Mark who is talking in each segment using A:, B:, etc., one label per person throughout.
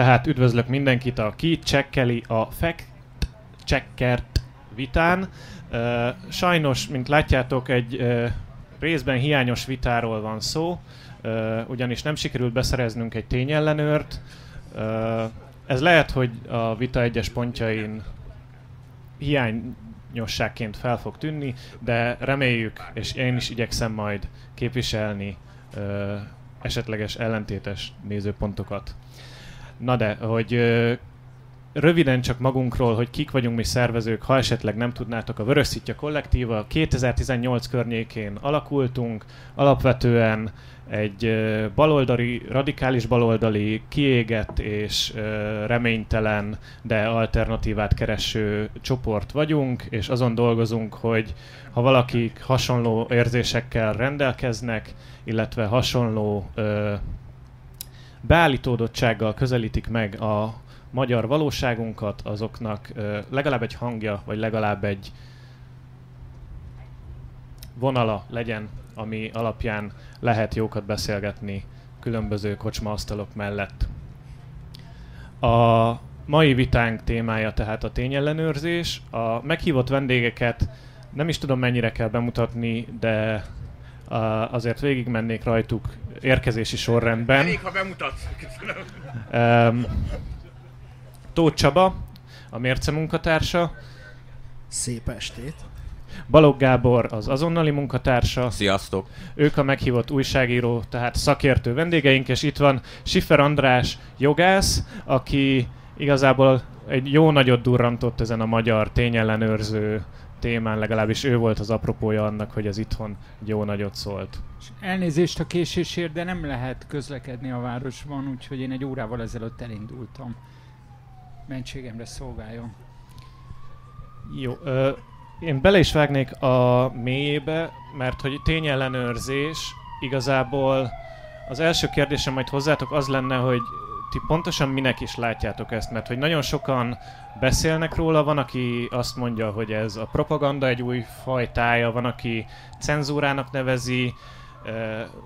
A: Tehát üdvözlök mindenkit, aki csekkeli a fact checkert vitán. Sajnos, mint látjátok, egy részben hiányos vitáról van szó, ugyanis nem sikerült beszereznünk egy tényellenőrt. Ez lehet, hogy a vita egyes pontjain hiányosságként fel fog tűnni, de reméljük, és én is igyekszem majd képviselni esetleges ellentétes nézőpontokat. Na de, hogy röviden csak magunkról, hogy kik vagyunk mi szervezők, ha esetleg nem tudnátok, a Vörös Szitja Kollektíva 2018 környékén alakultunk, alapvetően egy baloldali, radikális baloldali, kiégett és reménytelen, de alternatívát kereső csoport vagyunk, és azon dolgozunk, hogy ha valaki hasonló érzésekkel rendelkeznek, illetve hasonló beállítódottsággal közelítik meg a magyar valóságunkat, azoknak legalább egy hangja, vagy legalább egy vonala legyen, ami alapján lehet jókat beszélgetni különböző kocsmaasztalok mellett. A mai vitánk témája tehát a tényellenőrzés. A meghívott vendégeket nem is tudom mennyire kell bemutatni, de azért végigmennék rajtuk érkezési sorrendben.
B: Elég, ha bemutatsz.
A: Um, Tóth Csaba, a Mérce munkatársa.
C: Szép estét.
A: Balogh Gábor az azonnali munkatársa.
D: Sziasztok!
A: Ők a meghívott újságíró, tehát szakértő vendégeink, és itt van Siffer András jogász, aki igazából egy jó nagyot durrantott ezen a magyar tényellenőrző témán, legalábbis ő volt az apropója annak, hogy ez itthon jó nagyot szólt.
E: Elnézést a késésért, de nem lehet közlekedni a városban, úgyhogy én egy órával ezelőtt elindultam. Mentségemre szolgáljon.
A: Jó, ö, én bele is vágnék a mélyébe, mert hogy tényellenőrzés igazából az első kérdésem majd hozzátok az lenne, hogy ti pontosan minek is látjátok ezt, mert hogy nagyon sokan beszélnek róla, van, aki azt mondja, hogy ez a propaganda egy új fajtája, van, aki cenzúrának nevezi,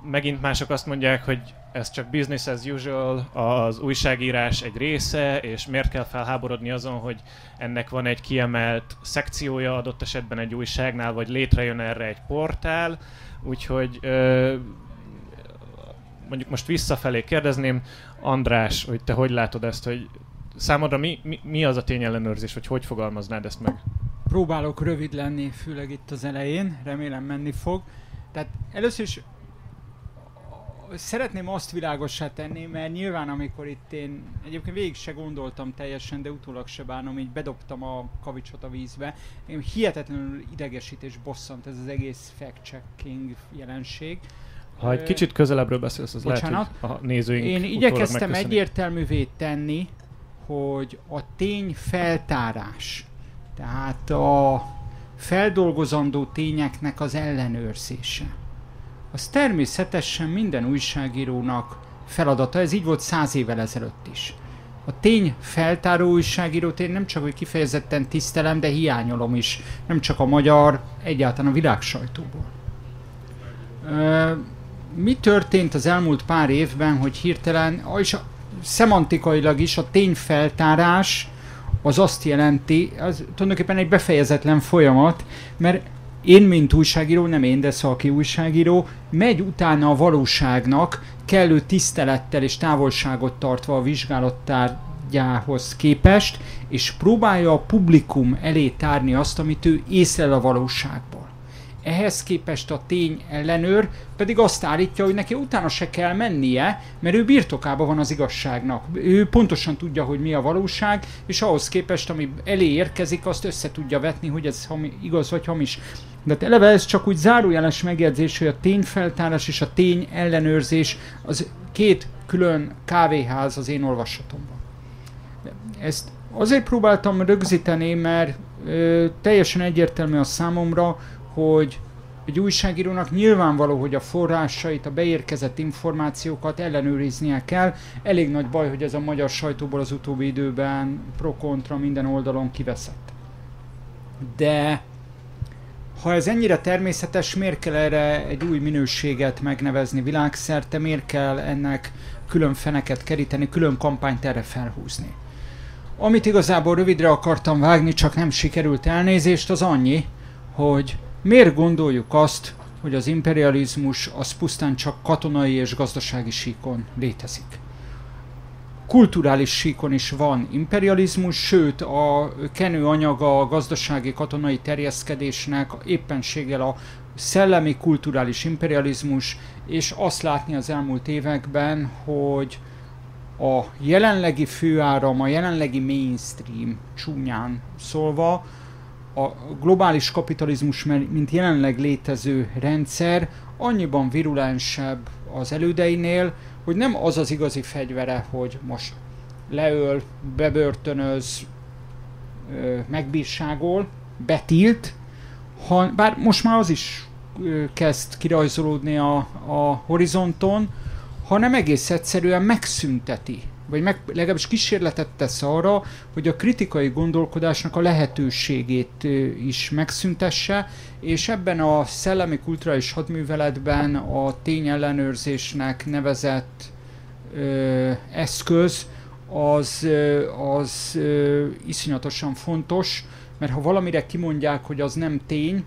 A: megint mások azt mondják, hogy ez csak business as usual, az újságírás egy része, és miért kell felháborodni azon, hogy ennek van egy kiemelt szekciója adott esetben egy újságnál, vagy létrejön erre egy portál, úgyhogy mondjuk most visszafelé kérdezném, András, hogy te hogy látod ezt, hogy számodra mi, mi, mi az a tényellenőrzés, vagy hogy fogalmaznád ezt meg?
E: Próbálok rövid lenni, főleg itt az elején, remélem menni fog. Tehát először is szeretném azt világossá tenni, mert nyilván amikor itt én egyébként végig se gondoltam teljesen, de utólag se bánom, így bedobtam a kavicsot a vízbe. Én hihetetlenül idegesít és bosszant ez az egész fact-checking jelenség.
A: Ha egy kicsit közelebbről beszélsz, az Bocsánat. lehet, hogy a nézőink
E: Én igyekeztem egyértelművé tenni, hogy a tény feltárás, tehát a feldolgozandó tényeknek az ellenőrzése, az természetesen minden újságírónak feladata, ez így volt száz évvel ezelőtt is. A tény feltáró újságírót én nem csak hogy kifejezetten tisztelem, de hiányolom is, nem csak a magyar, egyáltalán a világ sajtóból mi történt az elmúlt pár évben, hogy hirtelen, és a, szemantikailag is a tényfeltárás az azt jelenti, az tulajdonképpen egy befejezetlen folyamat, mert én, mint újságíró, nem én, de Szalki újságíró, megy utána a valóságnak, kellő tisztelettel és távolságot tartva a vizsgálattárgyához képest, és próbálja a publikum elé tárni azt, amit ő észlel a valóságban. Ehhez képest a tény ellenőr pedig azt állítja, hogy neki utána se kell mennie, mert ő birtokában van az igazságnak. Ő pontosan tudja, hogy mi a valóság, és ahhoz képest, ami elé érkezik, azt össze tudja vetni, hogy ez hami, igaz vagy hamis. De eleve ez csak úgy zárójeles megjegyzés, hogy a tényfeltárás és a tény ellenőrzés az két külön kávéház az én olvasatomban. Ezt azért próbáltam rögzíteni, mert ö, teljesen egyértelmű a számomra, hogy egy újságírónak nyilvánvaló, hogy a forrásait, a beérkezett információkat ellenőriznie kell. Elég nagy baj, hogy ez a magyar sajtóból az utóbbi időben pro-kontra minden oldalon kiveszett. De ha ez ennyire természetes, miért kell erre egy új minőséget megnevezni világszerte, miért kell ennek külön feneket keríteni, külön kampányt erre felhúzni? Amit igazából rövidre akartam vágni, csak nem sikerült elnézést, az annyi, hogy miért gondoljuk azt, hogy az imperializmus az pusztán csak katonai és gazdasági síkon létezik. Kulturális síkon is van imperializmus, sőt a kenő anyaga a gazdasági katonai terjeszkedésnek éppenséggel a szellemi kulturális imperializmus, és azt látni az elmúlt években, hogy a jelenlegi főáram, a jelenlegi mainstream csúnyán szólva, a globális kapitalizmus, mint jelenleg létező rendszer annyiban virulensebb az elődeinél, hogy nem az az igazi fegyvere, hogy most leöl, bebörtönöz, megbírságol, betilt, ha, bár most már az is kezd kirajzolódni a, a horizonton, hanem egész egyszerűen megszünteti vagy meg, legalábbis kísérletet tesz arra, hogy a kritikai gondolkodásnak a lehetőségét is megszüntesse, és ebben a szellemi kulturális hadműveletben a tényellenőrzésnek nevezett ö, eszköz az, az ö, iszonyatosan fontos, mert ha valamire kimondják, hogy az nem tény,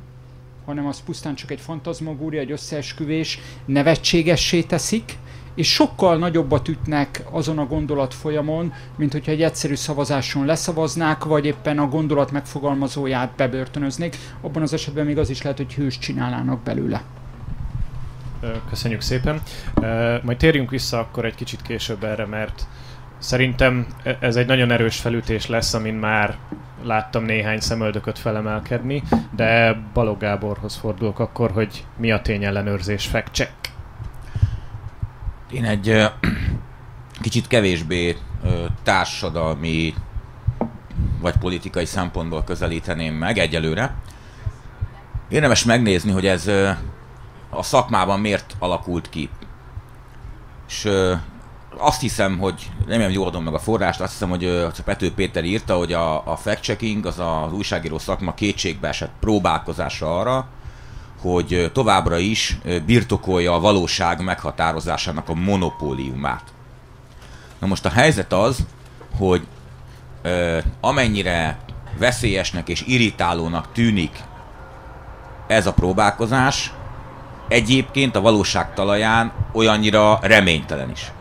E: hanem az pusztán csak egy fantazmagória, egy összeesküvés, nevetségessé teszik, és sokkal nagyobbat ütnek azon a gondolat folyamon, mint hogyha egy egyszerű szavazáson leszavaznák, vagy éppen a gondolat megfogalmazóját bebörtönöznék. Abban az esetben még az is lehet, hogy hős csinálnának belőle.
A: Köszönjük szépen. Majd térjünk vissza akkor egy kicsit később erre, mert szerintem e- ez egy nagyon erős felütés lesz, amin már láttam néhány szemöldököt felemelkedni, de Balog Gáborhoz fordulok akkor, hogy mi a tényellenőrzés fact check.
B: Én egy kicsit kevésbé társadalmi vagy politikai szempontból közelíteném meg egyelőre. Érdemes megnézni, hogy ez a szakmában miért alakult ki. És azt hiszem, hogy nem jól adom meg a forrást, azt hiszem, hogy Pető Péter írta, hogy a, a fact-checking, az az újságíró szakma kétségbe esett próbálkozása arra, hogy továbbra is birtokolja a valóság meghatározásának a monopóliumát. Na most a helyzet az, hogy ö, amennyire veszélyesnek és irritálónak tűnik ez a próbálkozás, egyébként a valóság talaján olyannyira reménytelen is.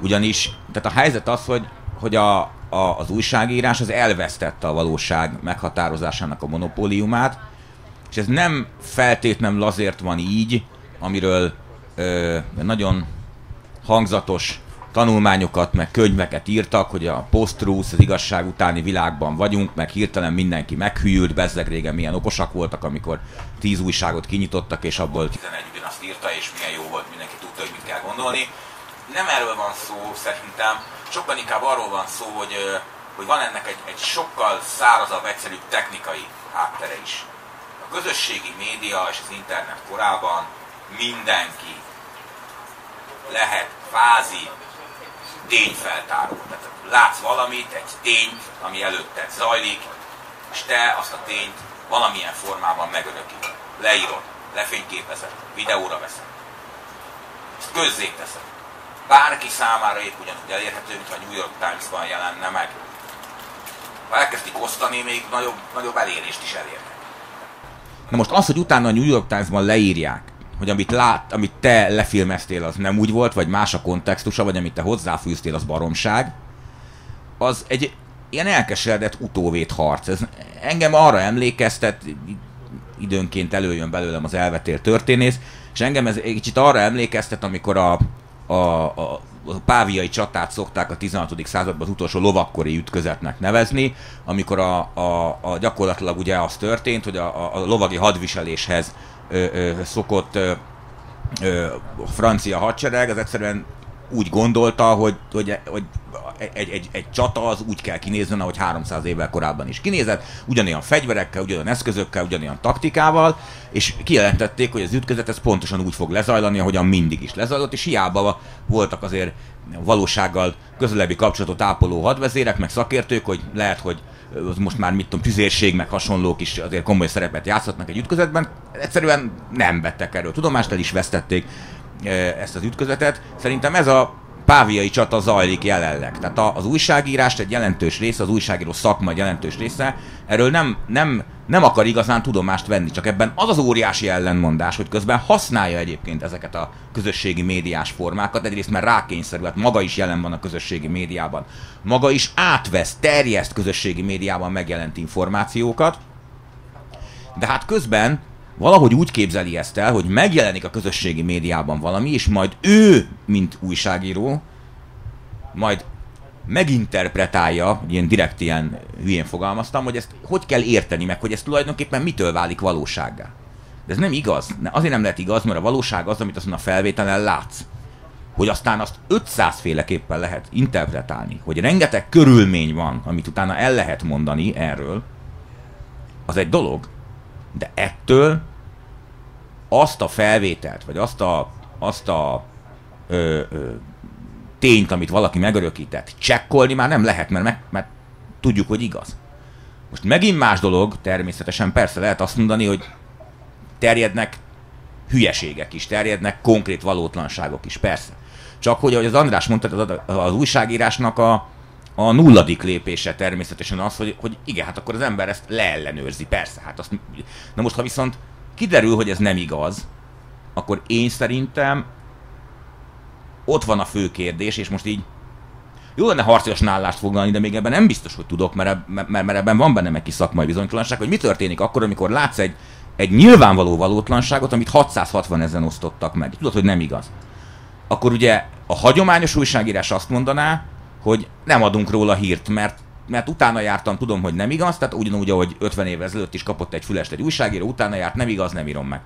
B: Ugyanis, tehát a helyzet az, hogy, hogy a, a, az újságírás az elvesztette a valóság meghatározásának a monopóliumát, és ez nem feltétlenül azért van így, amiről ö, nagyon hangzatos tanulmányokat, meg könyveket írtak, hogy a post az igazság utáni világban vagyunk, meg hirtelen mindenki meghűlt, bezzeg régen milyen okosak voltak, amikor tíz újságot kinyitottak, és abból 11 ugyanazt írta, és milyen jó volt, mindenki tudta, hogy mit kell gondolni. Nem erről van szó szerintem, sokkal inkább arról van szó, hogy, hogy van ennek egy, egy sokkal szárazabb, egyszerűbb technikai háttere is a közösségi média és az internet korában mindenki lehet kvázi tényfeltáró. Tehát látsz valamit, egy tényt, ami előtted zajlik, és te azt a tényt valamilyen formában megörökíted. Leírod, lefényképezed, videóra veszed. Ezt közzéteszed. Bárki számára épp ugyanúgy elérhető, mint a New York Times-ban jelenne meg. Ha elkezdik osztani, még nagyobb, nagyobb elérést is elérnek. Na most az, hogy utána a New York Times-ban leírják, hogy amit, lát, amit te lefilmeztél, az nem úgy volt, vagy más a kontextusa, vagy amit te hozzáfűztél, az baromság, az egy ilyen elkeseredett utóvét harc. Ez engem arra emlékeztet, időnként előjön belőlem az elvetél történész, és engem ez egy kicsit arra emlékeztet, amikor a, a, a, páviai csatát szokták a 16. században az utolsó lovakkori ütközetnek nevezni, amikor a, a, a gyakorlatilag ugye az történt, hogy a, a lovagi hadviseléshez ö, ö, szokott ö, ö, francia hadsereg, az egyszerűen úgy gondolta, hogy, hogy, hogy egy, egy, egy csata az úgy kell kinézni, ahogy 300 évvel korábban is kinézett, ugyanolyan fegyverekkel, ugyanolyan eszközökkel, ugyanolyan taktikával, és kijelentették, hogy az ütközet ez pontosan úgy fog lezajlani, ahogyan mindig is lezajlott, és hiába voltak azért valósággal közelebbi kapcsolatot ápoló hadvezérek, meg szakértők, hogy lehet, hogy az most már mit tudom, tüzérség, meg hasonlók is azért komoly szerepet játszhatnak egy ütközetben. Egyszerűen nem vettek erről tudomást, el is vesztették ezt az ütközetet. Szerintem ez a páviai csata zajlik jelenleg. Tehát az újságírás egy jelentős része, az újságíró szakma egy jelentős része, erről nem, nem, nem akar igazán tudomást venni, csak ebben az az óriási ellenmondás, hogy közben használja egyébként ezeket a közösségi médiás formákat, egyrészt mert rákényszerül, hát maga is jelen van a közösségi médiában, maga is átvesz, terjeszt közösségi médiában megjelent információkat, de hát közben valahogy úgy képzeli ezt el, hogy megjelenik a közösségi médiában valami, és majd ő, mint újságíró, majd meginterpretálja, ilyen direkt ilyen hülyén fogalmaztam, hogy ezt hogy kell érteni meg, hogy ez tulajdonképpen mitől válik valósággá. De ez nem igaz. Azért nem lehet igaz, mert a valóság az, amit azon a felvételen látsz. Hogy aztán azt 500 féleképpen lehet interpretálni, hogy rengeteg körülmény van, amit utána el lehet mondani erről, az egy dolog, de ettől azt a felvételt, vagy azt a, azt a ö, ö, tényt, amit valaki megörökített, csekkolni már nem lehet, mert, meg, mert tudjuk, hogy igaz. Most megint más dolog, természetesen persze lehet azt mondani, hogy terjednek hülyeségek is, terjednek konkrét valótlanságok is, persze. Csak hogy, ahogy az András mondta, az, az újságírásnak a, a nulladik lépése természetesen az, hogy, hogy igen, hát akkor az ember ezt leellenőrzi, persze. Hát azt, na most, ha viszont kiderül, hogy ez nem igaz, akkor én szerintem ott van a fő kérdés, és most így jó lenne harcias nállást foglalni, de még ebben nem biztos, hogy tudok, mert, mert, mert ebben van bennem egy kis szakmai bizonytalanság, hogy mi történik akkor, amikor látsz egy, egy nyilvánvaló valótlanságot, amit 660 ezen osztottak meg. Tudod, hogy nem igaz. Akkor ugye a hagyományos újságírás azt mondaná, hogy nem adunk róla hírt, mert mert utána jártam, tudom, hogy nem igaz, tehát ugyanúgy, ahogy 50 évvel ezelőtt is kapott egy fülest egy újságíró, utána járt, nem igaz, nem írom meg.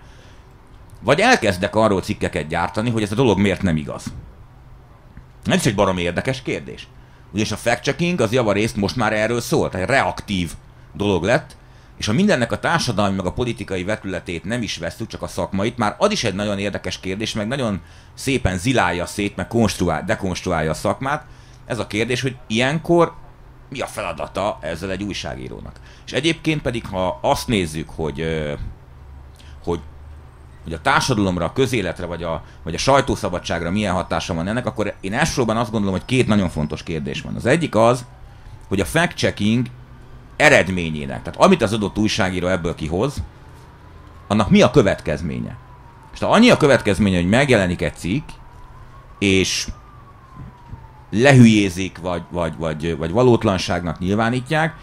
B: Vagy elkezdek arról cikkeket gyártani, hogy ez a dolog miért nem igaz. Ez is egy baromi érdekes kérdés. Ugyanis a fact-checking az javarészt most már erről szólt, egy reaktív dolog lett, és ha mindennek a társadalmi meg a politikai vetületét nem is vesztük, csak a szakmait, már az is egy nagyon érdekes kérdés, meg nagyon szépen zilálja szét, meg konstruál, dekonstruálja a szakmát. Ez a kérdés, hogy ilyenkor mi a feladata ezzel egy újságírónak. És egyébként pedig, ha azt nézzük, hogy, hogy hogy a társadalomra, a közéletre, vagy a, vagy a sajtószabadságra milyen hatása van ennek, akkor én elsősorban azt gondolom, hogy két nagyon fontos kérdés van. Az egyik az, hogy a fact-checking eredményének, tehát amit az adott újságíró ebből kihoz, annak mi a következménye. És ha annyi a következménye, hogy megjelenik egy cikk, és lehülyézik, vagy, vagy, vagy, vagy valótlanságnak nyilvánítják,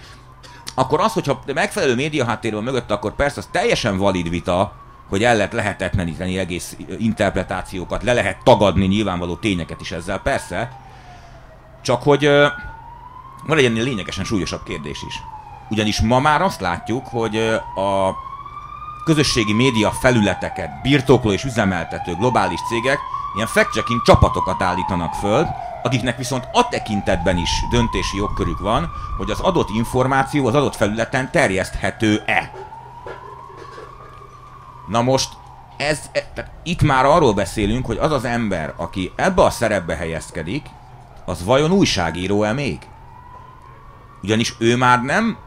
B: akkor az, hogyha megfelelő média háttér van mögött, akkor persze az teljesen valid vita, hogy el lehet lehetetleníteni egész interpretációkat, le lehet tagadni nyilvánvaló tényeket is ezzel, persze. Csak hogy van egy ennél lényegesen súlyosabb kérdés is. Ugyanis ma már azt látjuk, hogy a közösségi média felületeket birtokló és üzemeltető globális cégek ilyen fact-checking csapatokat állítanak föl, akiknek viszont a tekintetben is döntési jogkörük van, hogy az adott információ az adott felületen terjeszthető-e. Na most ez, e, itt már arról beszélünk, hogy az az ember, aki ebbe a szerepbe helyezkedik, az vajon újságíró-e még? Ugyanis ő már nem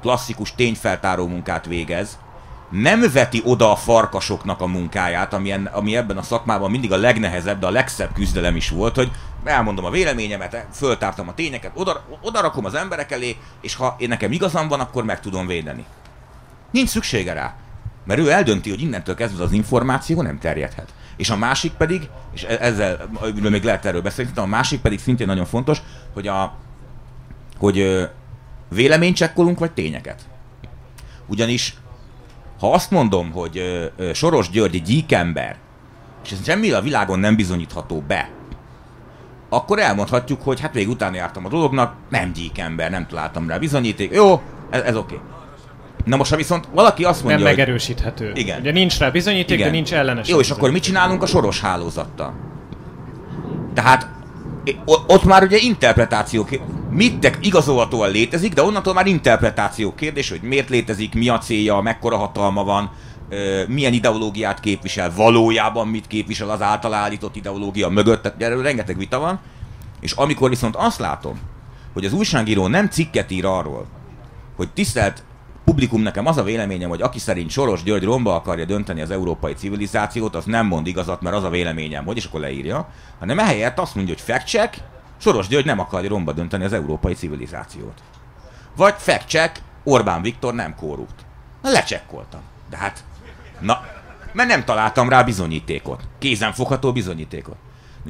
B: klasszikus tényfeltáró munkát végez, nem veti oda a farkasoknak a munkáját, ami, en, ami ebben a szakmában mindig a legnehezebb, de a legszebb küzdelem is volt, hogy elmondom a véleményemet, föltártam a tényeket, oda, oda rakom az emberek elé, és ha én nekem igazam van, akkor meg tudom védeni. Nincs szüksége rá. Mert ő eldönti, hogy innentől kezdve az információ nem terjedhet. És a másik pedig, és e- ezzel még lehet erről beszélni, a másik pedig szintén nagyon fontos, hogy a hogy véleményt csekkolunk, vagy tényeket. Ugyanis, ha azt mondom, hogy Soros György gyíkember, és ez semmi a világon nem bizonyítható be, akkor elmondhatjuk, hogy hát végig utána jártam a dolognak, nem gyíkember, nem találtam rá bizonyíték, jó, ez, ez oké. Okay. Na most, ha viszont valaki azt mondja,
A: Nem megerősíthető.
B: Hogy... Igen.
A: Ugye nincs rá bizonyíték, Igen. de nincs ellenes.
B: Jó, és akkor mit csinálunk a soros hálózattal? Tehát ott már ugye interpretáció mit te igazolhatóan létezik, de onnantól már interpretáció kérdés, hogy miért létezik, mi a célja, mekkora hatalma van, milyen ideológiát képvisel, valójában mit képvisel az által állított ideológia mögött, tehát erről rengeteg vita van, és amikor viszont azt látom, hogy az újságíró nem cikket ír arról, hogy tisztelt publikum nekem az a véleményem, hogy aki szerint Soros György romba akarja dönteni az európai civilizációt, az nem mond igazat, mert az a véleményem, hogy és akkor leírja, hanem ehelyett azt mondja, hogy fact check, Soros György nem akarja romba dönteni az európai civilizációt. Vagy fact Orbán Viktor nem korrupt. Na, lecsekkoltam. De hát, na, mert nem találtam rá bizonyítékot. Kézenfogható bizonyítékot.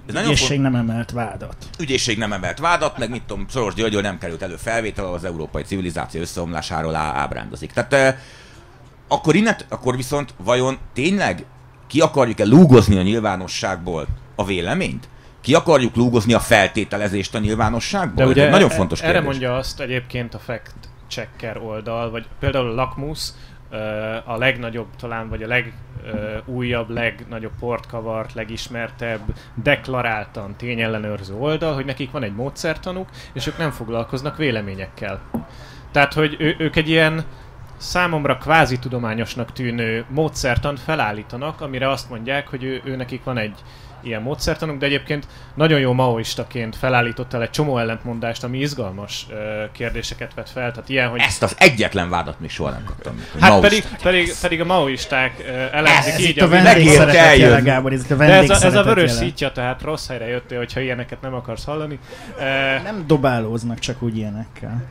C: Ez Ügyészség nem emelt vádat.
B: Ügyészség nem emelt vádat, meg mit tudom, Soros Györgyől nem került elő felvétel, az európai civilizáció összeomlásáról ábrándozik. Tehát eh, akkor innen, akkor viszont vajon tényleg ki akarjuk-e lúgozni a nyilvánosságból a véleményt? Ki akarjuk lúgozni a feltételezést a nyilvánosságból?
A: De ugye
B: egy nagyon
A: e-
B: fontos
A: erre
B: kérdés.
A: mondja azt egyébként a fact checker oldal, vagy például a Lakmus, a legnagyobb talán, vagy a legújabb, legnagyobb port kavart, legismertebb, deklaráltan tényellenőrző oldal, hogy nekik van egy módszertanuk, és ők nem foglalkoznak véleményekkel. Tehát, hogy ő, ők egy ilyen számomra kvázi tudományosnak tűnő módszertant felállítanak, amire azt mondják, hogy ő, ő nekik van egy ilyen módszertanuk, de egyébként nagyon jó maoistaként felállított el egy csomó ellentmondást, ami izgalmas ö, kérdéseket vet fel. Tehát ilyen, hogy
B: Ezt az egyetlen vádat még soha nem kaptam. meg, hogy
A: Hát pedig, pedig, pedig a maoisták ö, elemzik
C: Ez
A: így
C: itt a
A: világot.
C: vendégszeretet
B: eljön.
C: jele, Gábor, ez itt a
A: De ez a, ez a vörös szítja, tehát rossz helyre jöttél, hogyha ilyeneket nem akarsz hallani. E,
C: Nem dobálóznak csak úgy ilyenekkel.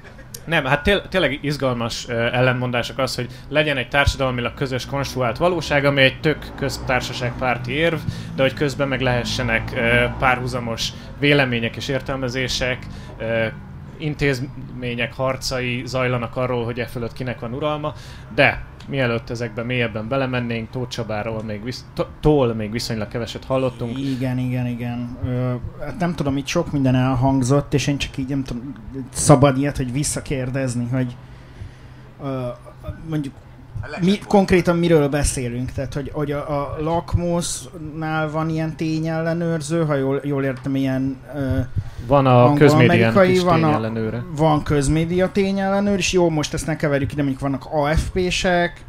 A: Nem, hát tél, tényleg izgalmas uh, ellenmondások az, hogy legyen egy társadalmilag közös konstruált valóság, ami egy tök köztársaságpárti érv, de hogy közben meg lehessenek uh, párhuzamos vélemények és értelmezések, uh, intézmények harcai zajlanak arról, hogy e fölött kinek van uralma, de mielőtt ezekben mélyebben belemennénk, Tóth Csabáról még, visz, Tó- tól még viszonylag keveset hallottunk.
C: Igen, igen, igen. Ö, hát nem tudom, itt sok minden elhangzott, és én csak így nem tudom, szabad ilyet, hogy visszakérdezni, hogy ö, mondjuk mi, konkrétan miről beszélünk? Tehát, hogy, hogy a, a Lakmusnál van ilyen tényellenőrző, ha jól, jól értem, ilyen ö,
A: Van a is
C: van a- van közmédia tényellenőr, és jó, most ezt ne keverjük ide, mondjuk vannak AFP-sek,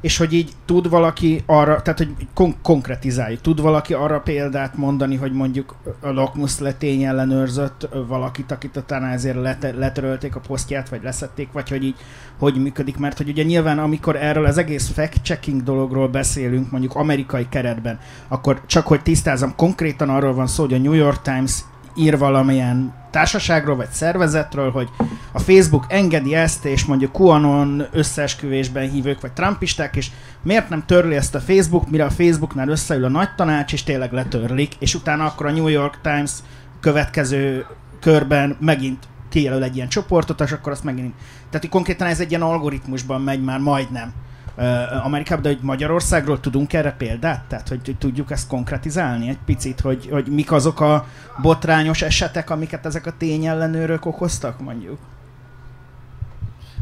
C: és hogy így tud valaki arra, tehát hogy kon- konkretizáljuk, tud valaki arra példát mondani, hogy mondjuk a Lakmus letényellenőrzött valakit, akit utána ezért lete- letörölték a posztját, vagy leszették, vagy hogy így hogy működik, mert hogy ugye nyilván amikor erről az egész fact-checking dologról beszélünk, mondjuk amerikai keretben, akkor csak hogy tisztázom, konkrétan arról van szó, hogy a New York Times ír valamilyen társaságról vagy szervezetről, hogy a Facebook engedi ezt, és mondjuk QAnon összeesküvésben hívők vagy trumpisták, és miért nem törli ezt a Facebook, mire a Facebooknál összeül a nagy tanács, és tényleg letörlik, és utána akkor a New York Times következő körben megint kijelöl egy ilyen csoportot, és akkor azt megint... Tehát konkrétan ez egy ilyen algoritmusban megy már majdnem Amerikában, de hogy Magyarországról tudunk erre példát? Tehát, hogy tudjuk ezt konkretizálni egy picit, hogy, hogy mik azok a botrányos esetek, amiket ezek a tényellenőrök okoztak, mondjuk?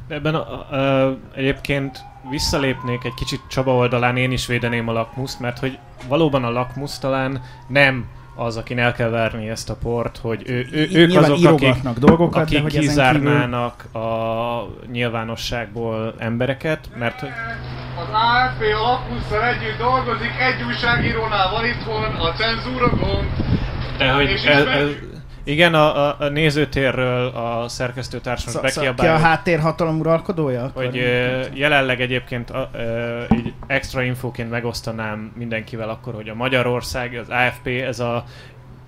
A: Ebben a, a, a, egyébként visszalépnék egy kicsit Csaba oldalán, én is védeném a lakmuszt, mert hogy valóban a lakmusz talán nem az, akin el kell verni ezt a port, hogy ő, ő, ők azok, akik,
C: dolgokat, de
A: akik
C: hogy ezen kívül...
A: kizárnának a nyilvánosságból embereket, mert hogy
D: Az AFP a Lakmusszal együtt dolgozik, egy újságírónál van itthon, a cenzúra gond.
A: de hogy ez, ez, igen, a, a, a nézőtérről a szerkesztőtársam
C: Szó- szó- Ki a háttérhatalom uralkodója? Akkor
A: hogy ö, jelenleg egyébként a, ö, így extra infóként megosztanám mindenkivel akkor, hogy a Magyarország, az AFP, ez a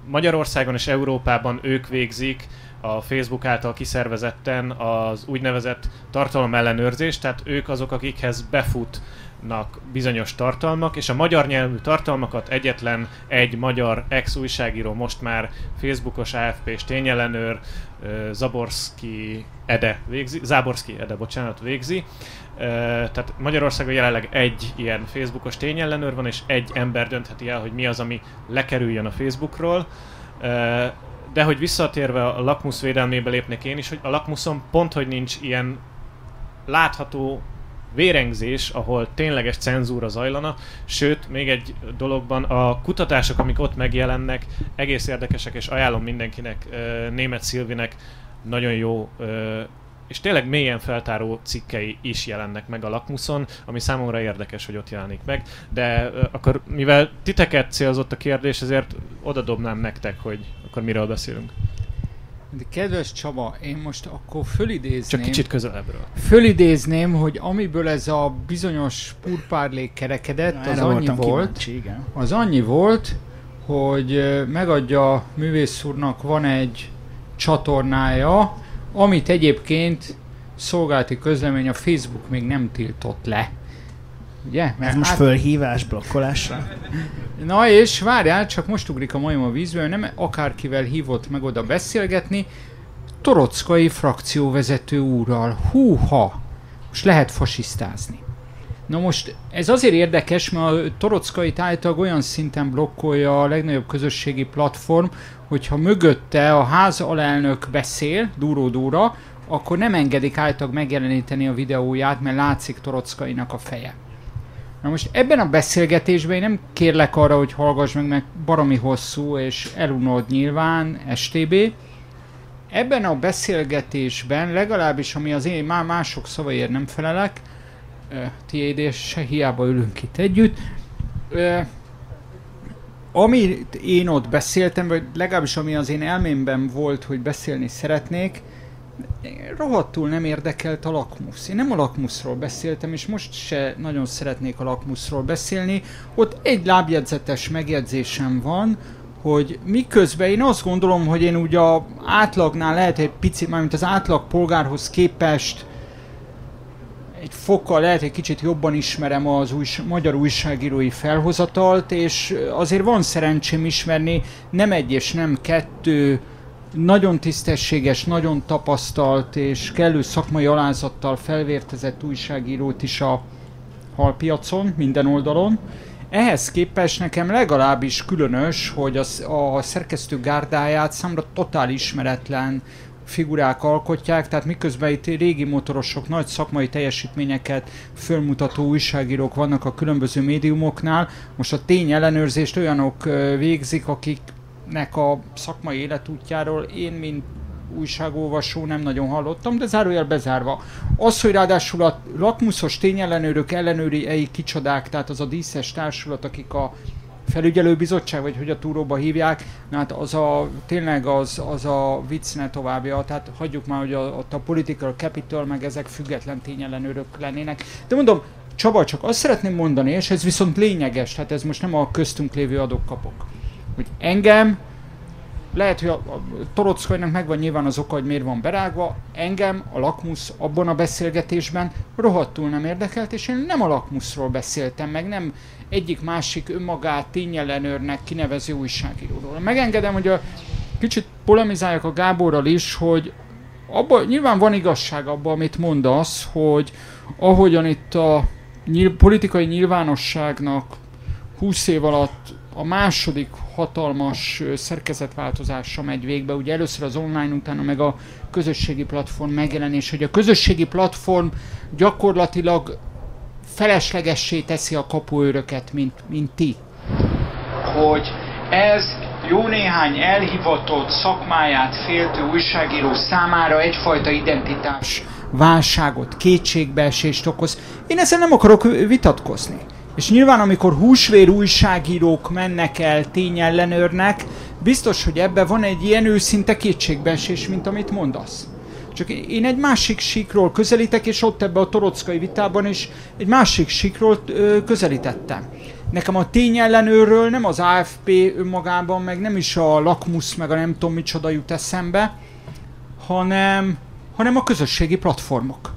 A: Magyarországon és Európában ők végzik a Facebook által kiszervezetten az úgynevezett tartalomellenőrzést, tehát ők azok, akikhez befutnak bizonyos tartalmak, és a magyar nyelvű tartalmakat egyetlen egy magyar ex-újságíró, most már Facebookos AFP-s tényellenőr, ö, Zaborski Ede végzi, Záborski Ede, bocsánat, végzi. Tehát Magyarországon jelenleg egy ilyen Facebookos tényellenőr van, és egy ember döntheti el, hogy mi az, ami lekerüljön a Facebookról. De hogy visszatérve a lakmusz védelmébe lépnék én is, hogy a lakmuszon pont, hogy nincs ilyen látható vérengzés, ahol tényleges cenzúra zajlana, sőt, még egy dologban a kutatások, amik ott megjelennek, egész érdekesek, és ajánlom mindenkinek, német Szilvinek nagyon jó és tényleg mélyen feltáró cikkei is jelennek meg a lakmuszon, ami számomra érdekes, hogy ott jelenik meg, de akkor mivel titeket célzott a kérdés, ezért oda dobnám nektek, hogy akkor miről beszélünk.
E: De kedves Csaba, én most akkor fölidézném...
A: Csak kicsit közelebbről.
E: Fölidézném, hogy amiből ez a bizonyos purpárlék kerekedett,
C: Na,
E: az annyi volt,
C: kíváncsi, igen.
E: az annyi volt, hogy megadja művész úrnak van egy csatornája, amit egyébként szolgálati közlemény a Facebook még nem tiltott le. Ugye?
C: Ez most
E: át-
C: fölhívás blokkolásra?
E: Na és várjál, csak most ugrik a majom a vízből, nem akárkivel hívott meg oda beszélgetni, Torockai frakcióvezető úrral. Húha! Most lehet fasisztázni. Na most ez azért érdekes, mert a Torockai állítólag olyan szinten blokkolja a legnagyobb közösségi platform, hogyha mögötte a ház alelnök beszél, Dúró Dúra, akkor nem engedik általában megjeleníteni a videóját, mert látszik Torockainak a feje. Na most ebben a beszélgetésben én nem kérlek arra, hogy hallgass meg, meg baromi hosszú, és elunod nyilván, STB. Ebben a beszélgetésben, legalábbis ami az én már mások szavaiért nem felelek, tiéd és se hiába ülünk itt együtt, amit én ott beszéltem, vagy legalábbis ami az én elmémben volt, hogy beszélni szeretnék, rohadtul nem érdekelt a lakmusz. Én nem a lakmuszról beszéltem, és most se nagyon szeretnék a lakmuszról beszélni. Ott egy lábjegyzetes megjegyzésem van, hogy miközben én azt gondolom, hogy én ugye a átlagnál lehet egy picit, mármint az átlag polgárhoz képest egy fokkal lehet egy kicsit jobban ismerem az új, magyar újságírói felhozatalt, és azért van szerencsém ismerni nem egy és nem kettő nagyon tisztességes, nagyon tapasztalt és kellő szakmai alázattal felvértezett újságírót is a halpiacon, minden oldalon. Ehhez képest nekem legalábbis különös, hogy az, a szerkesztő gárdáját számra totál ismeretlen figurák alkotják, tehát miközben itt régi motorosok, nagy szakmai teljesítményeket fölmutató újságírók vannak a különböző médiumoknál, most a tény ellenőrzést olyanok végzik, akiknek a szakmai életútjáról én, mint újságolvasó nem nagyon hallottam, de zárójel bezárva. Az, hogy ráadásul a lakmuszos tényellenőrök ellenőriei kicsodák, tehát az a díszes társulat, akik a felügyelőbizottság, vagy hogy a túróba hívják, na hát az a, tényleg az, az a vicc ne továbbja, tehát hagyjuk már, hogy a, ott a political capital, meg ezek független tényellenőrök lennének. De mondom, Csaba, csak azt szeretném mondani, és ez viszont lényeges, tehát ez most nem a köztünk lévő adok-kapok, hogy engem lehet, hogy a, a Torockainak megvan nyilván az oka, hogy miért van berágva, engem a lakmusz abban a beszélgetésben rohadtul nem érdekelt, és én nem a lakmuszról beszéltem, meg nem egyik másik önmagát tényellenőrnek kinevező újságíróról. Megengedem, hogy a kicsit polemizáljak a Gáborral is, hogy abba, nyilván van igazság abban, amit mondasz, hogy ahogyan itt a nyil, politikai nyilvánosságnak 20 év alatt a második hatalmas szerkezetváltozása megy végbe, ugye először az online, utána meg a közösségi platform megjelenés, hogy a közösségi platform gyakorlatilag feleslegessé teszi a kapuőröket, mint, mint ti. Hogy ez jó néhány elhivatott szakmáját féltő újságíró számára egyfajta identitás válságot, kétségbeesést okoz. Én ezzel nem akarok vitatkozni. És nyilván, amikor húsvér újságírók mennek el tényellenőrnek, biztos, hogy ebben van egy ilyen őszinte kétségbeesés, mint amit mondasz. Csak én egy másik síkról közelítek, és ott ebbe a torockai vitában is egy másik síkról közelítettem. Nekem a tényellenőrről nem az AFP önmagában, meg nem is a lakmusz, meg a nem tudom micsoda jut eszembe, hanem, hanem a közösségi platformok.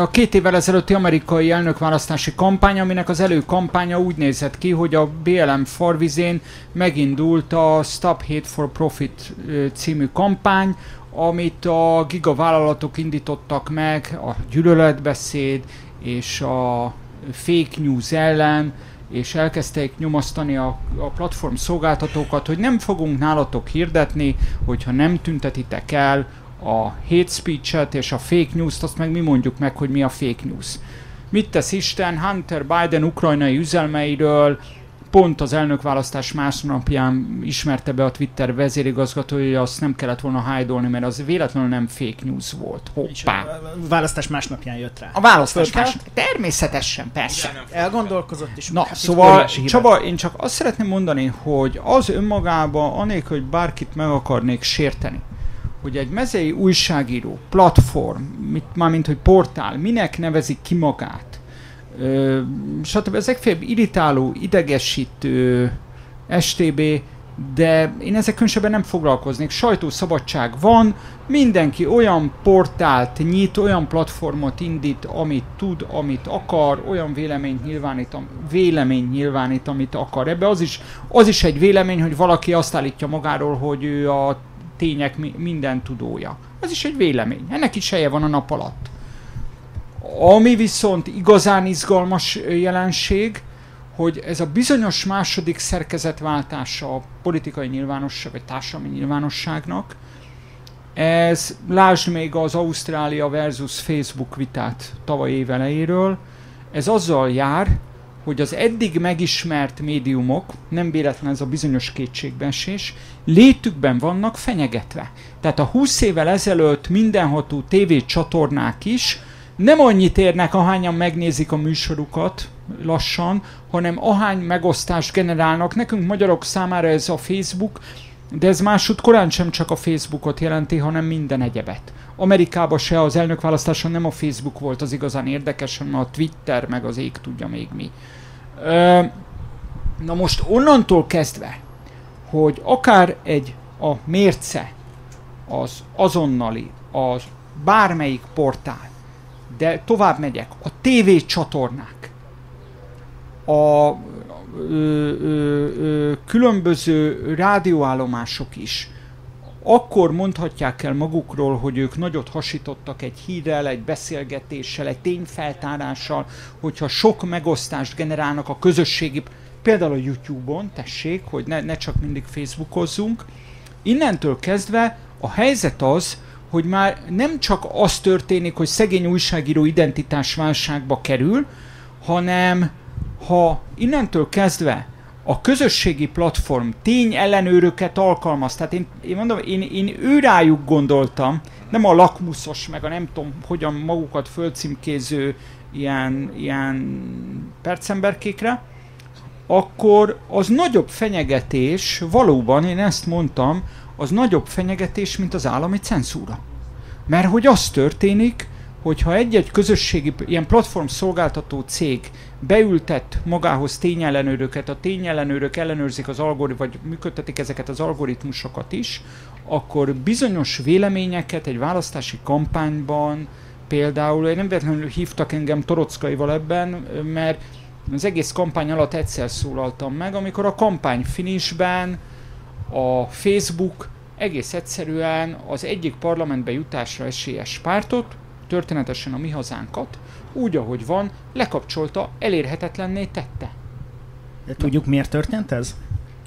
E: A két évvel ezelőtti amerikai elnökválasztási kampány, aminek az előkampánya úgy nézett ki, hogy a BLM farvizén megindult a Stop Hate for Profit című kampány, amit a gigavállalatok indítottak meg, a gyűlöletbeszéd és a fake news ellen, és elkezdték nyomasztani a, a platform szolgáltatókat, hogy nem fogunk nálatok hirdetni, hogyha nem tüntetitek el a hate speech-et és a fake news-t, azt meg mi mondjuk meg, hogy mi a fake news. Mit tesz Isten Hunter Biden ukrajnai üzelmeiről, pont az elnökválasztás másnapján ismerte be a Twitter vezérigazgatója, hogy azt nem kellett volna hájdolni, mert az véletlenül nem fake news volt. Hoppá!
C: a választás másnapján jött rá.
E: A választás
C: Fölkelt?
E: más. Természetesen, persze.
C: Elgondolkozott, és
E: Na,
C: hát
E: szóval. Csaba, én csak azt szeretném mondani, hogy az önmagában, anélkül, hogy bárkit meg akarnék sérteni, hogy egy mezei újságíró, platform, mit, mármint hogy portál, minek nevezik ki magát, ö, stb. Ezek fél irritáló, idegesítő, STB, de én ezek különösebben nem foglalkoznék. Sajtószabadság van, mindenki olyan portált nyit, olyan platformot indít, amit tud, amit akar, olyan véleményt nyilvánít, vélemény nyilvánít, amit akar. Ebbe az is, az is egy vélemény, hogy valaki azt állítja magáról, hogy ő a tények minden tudója. Ez is egy vélemény. Ennek is helye van a nap alatt. Ami viszont igazán izgalmas jelenség, hogy ez a bizonyos második szerkezetváltása a politikai nyilvánosság, vagy társadalmi nyilvánosságnak, ez, lásd még az Ausztrália versus Facebook vitát tavaly év elejéről, ez azzal jár, hogy az eddig megismert médiumok, nem véletlen ez a bizonyos kétségbeesés, létükben vannak fenyegetve. Tehát a 20 évvel ezelőtt mindenható tévécsatornák is nem annyit érnek, ahányan megnézik a műsorukat lassan, hanem ahány megosztást generálnak. Nekünk magyarok számára ez a Facebook, de ez másút korán sem csak a Facebookot jelenti, hanem minden egyebet. Amerikában se az elnökválasztáson nem a Facebook volt az igazán érdekes, hanem a Twitter, meg az ég tudja még mi. Ö, na most onnantól kezdve, hogy akár egy a mérce, az azonnali, az bármelyik portál, de tovább megyek, a TV csatornák, a ö, ö, ö, különböző rádióállomások is, akkor mondhatják el magukról, hogy ők nagyot hasítottak egy hírrel, egy beszélgetéssel, egy tényfeltárással, hogyha sok megosztást generálnak a közösségi, például a YouTube-on, tessék, hogy ne, ne csak mindig Facebookozzunk. Innentől kezdve a helyzet az, hogy már nem csak az történik, hogy szegény újságíró identitásválságba kerül, hanem ha innentől kezdve a közösségi platform tény ellenőröket alkalmaz, tehát én, én mondom, én, én ő rájuk gondoltam, nem a lakmuszos, meg a nem tudom, hogyan magukat fölcímkéző ilyen, ilyen percemberkékre, akkor az nagyobb fenyegetés, valóban én ezt mondtam, az nagyobb fenyegetés, mint az állami cenzúra. Mert hogy az történik, hogyha egy-egy közösségi, ilyen platform szolgáltató cég beültet magához tényellenőröket, a tényellenőrök ellenőrzik az algoritmus, vagy működtetik ezeket az algoritmusokat is, akkor bizonyos véleményeket egy választási kampányban, például, én nem véletlenül hívtak engem Torockaival ebben, mert az egész kampány alatt egyszer szólaltam meg, amikor a kampány finishben a Facebook egész egyszerűen az egyik parlamentbe jutásra esélyes pártot, történetesen a mi hazánkat, úgy, ahogy van, lekapcsolta, elérhetetlenné tette.
C: De tudjuk, miért történt ez?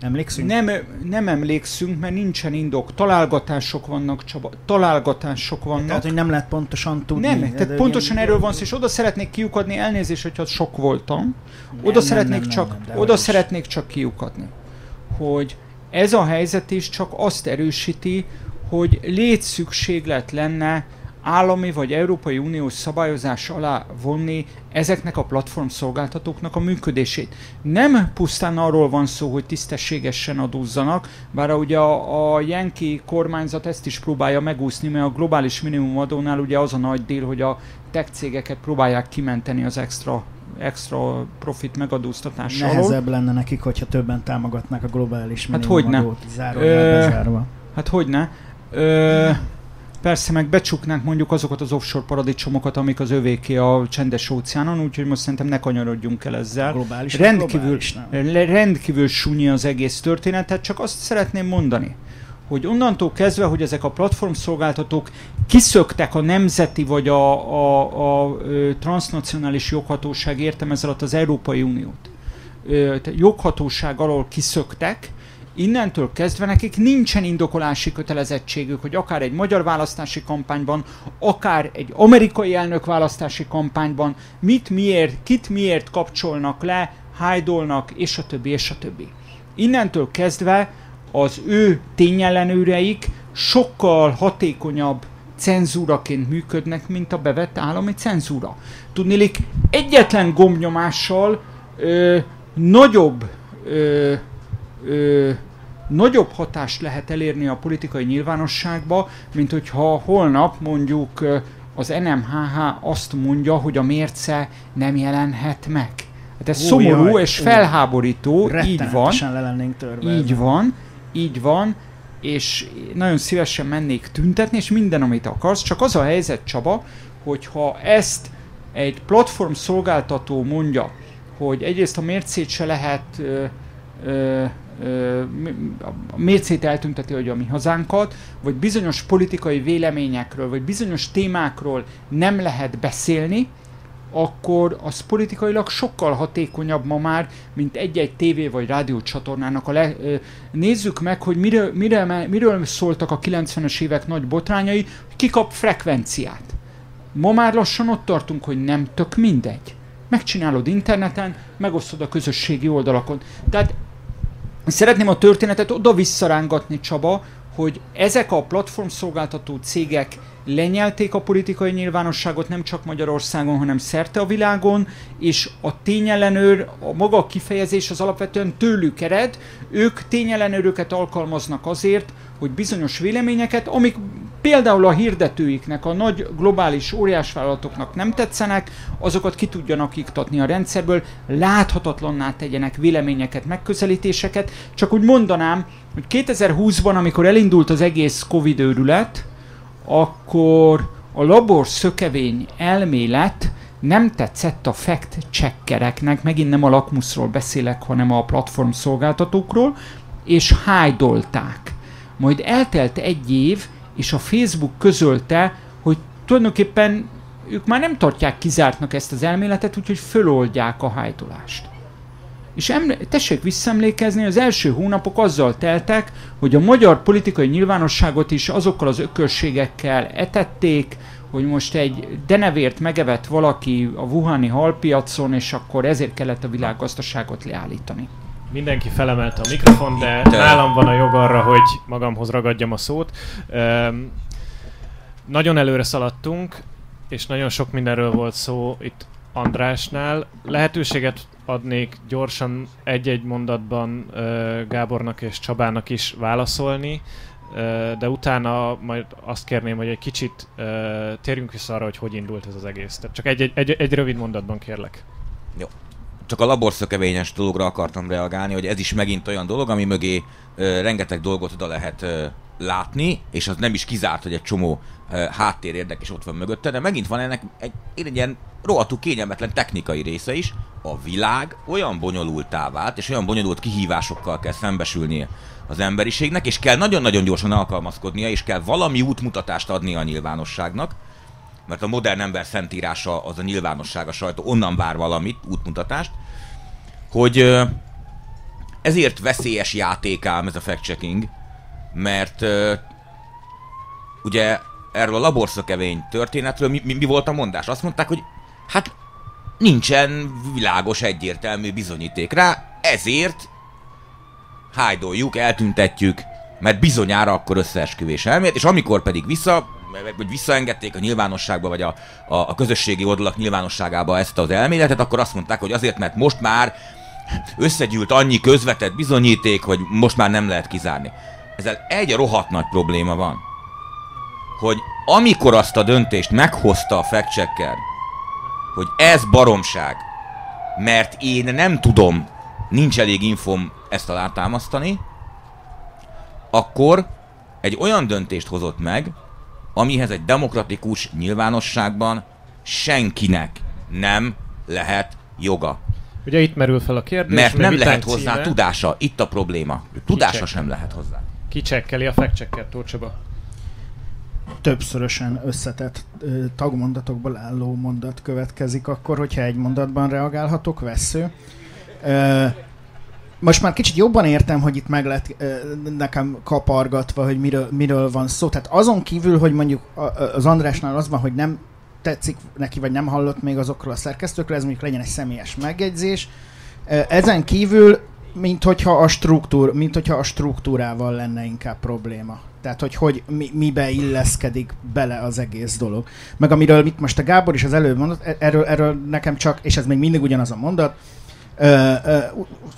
C: Emlékszünk?
E: Nem, nem emlékszünk, mert nincsen indok. Találgatások vannak, Csaba. Találgatások vannak.
C: Tehát, hogy nem lehet pontosan tudni.
E: Nem, tehát pontosan
C: ilyen-
E: erről van szó, és oda szeretnék kiukadni, elnézést, hogyha sok voltam.
C: Nem,
E: Oda
C: nem,
E: szeretnék
C: nem,
E: csak,
C: nem, nem,
E: oda szeretnék csak kiukadni, hogy ez a helyzet is csak azt erősíti, hogy létszükséglet lenne állami vagy Európai Uniós szabályozás alá vonni ezeknek a platform szolgáltatóknak a működését. Nem pusztán arról van szó, hogy tisztességesen adózzanak, bár ugye a, a Yankee kormányzat ezt is próbálja megúszni, mert a globális minimumadónál ugye az a nagy dél, hogy a tech cégeket próbálják kimenteni az extra extra profit megadóztatás alól.
C: Nehezebb lenne nekik, hogyha többen támogatnák a globális
E: Hát hogyne.
C: minimumadót, zárójel
E: Ö,
C: bezárva.
E: Hát hogyne. Ö, persze meg becsuknánk mondjuk azokat az offshore paradicsomokat, amik az övéké a csendes óceánon, úgyhogy most szerintem ne kanyarodjunk el ezzel.
C: Globális,
E: Rendkívül,
C: globális, nem.
E: rendkívül sunyi az egész történet, tehát csak azt szeretném mondani, hogy onnantól kezdve, hogy ezek a platform szolgáltatók kiszöktek a nemzeti vagy a, a, a, ö, transnacionális joghatóság, értem ez alatt az Európai Uniót, joghatóság alól kiszöktek, innentől kezdve nekik nincsen indokolási kötelezettségük, hogy akár egy magyar választási kampányban, akár egy amerikai elnök választási kampányban mit miért, kit miért kapcsolnak le, hájdolnak, és a többi, és a többi. Innentől kezdve az ő tényellenőreik sokkal hatékonyabb cenzúraként működnek, mint a bevett állami cenzúra. Tudnélik, egyetlen gombnyomással ö, nagyobb ö, ö, nagyobb hatást lehet elérni a politikai nyilvánosságba, mint hogyha holnap mondjuk az NMHH azt mondja, hogy a mérce nem jelenhet meg. Hát ez
C: Ó,
E: szomorú
C: jaj,
E: és
C: ó.
E: felháborító, így van.
C: Le lennénk törve.
E: Így van, így van, és nagyon szívesen mennék tüntetni, és minden, amit akarsz, csak az a helyzet, Csaba, hogyha ezt egy platform szolgáltató mondja, hogy egyrészt a mércét se lehet ö, ö, a mércét eltünteti, hogy a mi hazánkat, vagy bizonyos politikai véleményekről, vagy bizonyos témákról nem lehet beszélni, akkor az politikailag sokkal hatékonyabb ma már, mint egy-egy tévé vagy rádió csatornának a le, Nézzük meg, hogy miről, miről, miről szóltak a 90-es évek nagy botrányai, hogy ki kap frekvenciát. Ma már lassan ott tartunk, hogy nem tök mindegy. Megcsinálod interneten, megosztod a közösségi oldalakon. Tehát szeretném a történetet oda visszarángatni, Csaba, hogy ezek a platformszolgáltató cégek lenyelték a politikai nyilvánosságot nem csak Magyarországon, hanem szerte a világon, és a tényellenőr, a maga a kifejezés az alapvetően tőlük ered, ők tényellenőröket alkalmaznak azért, hogy bizonyos véleményeket, amik például a hirdetőiknek, a nagy globális óriásvállalatoknak nem tetszenek, azokat ki tudjanak iktatni a rendszerből, láthatatlanná tegyenek véleményeket, megközelítéseket. Csak úgy mondanám, hogy 2020-ban, amikor elindult az egész Covid őrület, akkor a labor szökevény elmélet nem tetszett a fact checkereknek, megint nem a lakmuszról beszélek, hanem a platform szolgáltatókról, és hájdolták. Majd eltelt egy év, és a Facebook közölte, hogy tulajdonképpen ők már nem tartják kizártnak ezt az elméletet, úgyhogy föloldják a hájtolást. És emle- tessék visszaemlékezni, az első hónapok azzal teltek, hogy a magyar politikai nyilvánosságot is azokkal az ökölségekkel etették, hogy most egy denevért megevett valaki a Wuhani halpiacon, és akkor ezért kellett a világgazdaságot leállítani.
A: Mindenki felemelte a mikrofon, de nálam van a jog arra, hogy magamhoz ragadjam a szót. Öm, nagyon előre szaladtunk, és nagyon sok mindenről volt szó itt Andrásnál. Lehetőséget adnék gyorsan egy-egy mondatban ö, Gábornak és Csabának is válaszolni, ö, de utána majd azt kérném, hogy egy kicsit ö, térjünk vissza arra, hogy hogy indult ez az egész. Tehát csak egy, egy, egy, egy rövid mondatban kérlek.
B: Csak a laborszökevényes dologra akartam reagálni, hogy ez is megint olyan dolog, ami mögé ö, rengeteg dolgot oda lehet ö, látni, és az nem is kizárt, hogy egy csomó ö, háttérérdek is ott van mögötte, de megint van ennek egy, egy ilyen rohadtul kényelmetlen technikai része is. A világ olyan bonyolultá vált, és olyan bonyolult kihívásokkal kell szembesülnie az emberiségnek, és kell nagyon-nagyon gyorsan alkalmazkodnia, és kell valami útmutatást adnia a nyilvánosságnak, mert a modern ember szentírása az a nyilvánosság, a sajtó onnan vár valamit, útmutatást, hogy ezért veszélyes játékám ez a fact-checking, mert ugye erről a laborszökevény történetről mi, mi, mi volt a mondás? Azt mondták, hogy hát nincsen világos, egyértelmű bizonyíték rá, ezért hájdoljuk, eltüntetjük, mert bizonyára akkor összeesküvés elmélet, és amikor pedig vissza, vagy visszaengedték a nyilvánosságba, vagy a, a, a közösségi oldalak nyilvánosságába ezt az elméletet, akkor azt mondták, hogy azért, mert most már összegyűlt annyi közvetett bizonyíték, hogy most már nem lehet kizárni. Ezzel egy rohadt nagy probléma van, hogy amikor azt a döntést meghozta a fact hogy ez baromság, mert én nem tudom, nincs elég infom ezt alátámasztani, akkor egy olyan döntést hozott meg, amihez egy demokratikus nyilvánosságban senkinek nem lehet joga.
A: Ugye itt merül fel a kérdés,
B: Mert nem lehet hozzá
A: címe
B: tudása. Itt a probléma. Tudása
A: Kicsek.
B: sem lehet hozzá.
A: Kicsekkeli a fact Tócsaba.
C: többszörösen összetett tagmondatokból álló mondat következik akkor, hogyha egy mondatban reagálhatok, vesző. Most már kicsit jobban értem, hogy itt meg lett nekem kapargatva, hogy miről, miről van szó. Tehát azon kívül, hogy mondjuk az Andrásnál az van, hogy nem tetszik neki, vagy nem hallott még azokról a szerkesztőkről, ez mondjuk legyen egy személyes megjegyzés. Ezen kívül, mint hogyha a struktúr, mint hogyha a struktúrával lenne inkább probléma. Tehát, hogy, hogy mi, mibe illeszkedik bele az egész dolog. Meg amiről itt most a Gábor is az előbb mondott, e- erről, erről nekem csak, és ez még mindig ugyanaz a mondat,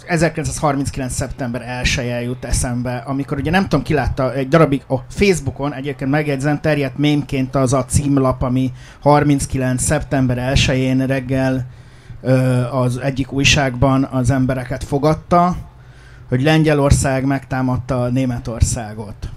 C: 1939. szeptember 1 jut eszembe, amikor ugye nem tudom, ki látta egy darabig a Facebookon, egyébként megjegyzem, terjedt mémként az a címlap, ami 39. szeptember 1-én reggel az egyik újságban az embereket fogadta, hogy Lengyelország megtámadta Németországot.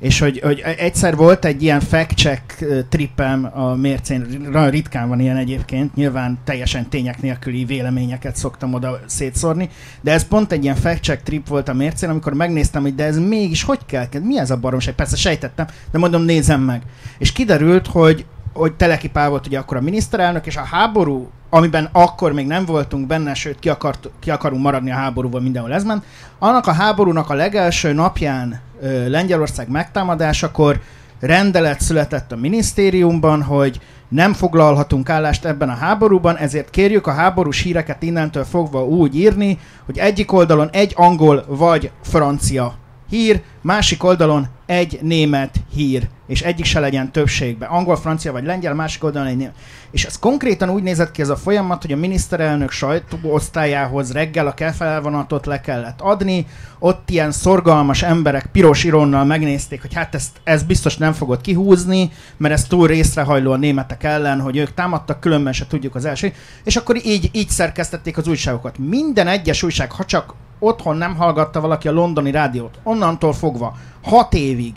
C: És hogy, hogy egyszer volt egy ilyen fact-check tripem a mércén, nagyon ritkán van ilyen egyébként, nyilván teljesen tények nélküli véleményeket szoktam oda szétszórni, de ez pont egy ilyen fact-check trip volt a mércén, amikor megnéztem, hogy de ez mégis hogy kell, mi ez a baromság? Persze sejtettem, de mondom, nézem meg. És kiderült, hogy hogy Teleki Pál volt ugye akkor a miniszterelnök, és a háború, amiben akkor még nem voltunk benne, sőt ki, akart, ki akarunk maradni a háborúval, mindenhol ez ment, annak a háborúnak a legelső napján ö, Lengyelország megtámadásakor rendelet született a minisztériumban, hogy nem foglalhatunk állást ebben a háborúban, ezért kérjük a háborús híreket innentől fogva úgy írni, hogy egyik oldalon egy angol vagy francia hír, másik oldalon egy német hír, és egyik se legyen többségben. Angol, francia vagy lengyel, másik oldalon egy német. És ez konkrétan úgy nézett ki ez a folyamat, hogy a miniszterelnök sajtóosztályához reggel a kefelvonatot le kellett adni, ott ilyen szorgalmas emberek piros ironnal megnézték, hogy hát ezt, ez biztos nem fogod kihúzni, mert ez túl részrehajló a németek ellen, hogy ők támadtak, különben se tudjuk az első. És akkor így, így szerkesztették az újságokat. Minden egyes újság, ha csak otthon nem hallgatta valaki a londoni rádiót, onnantól fogva hat évig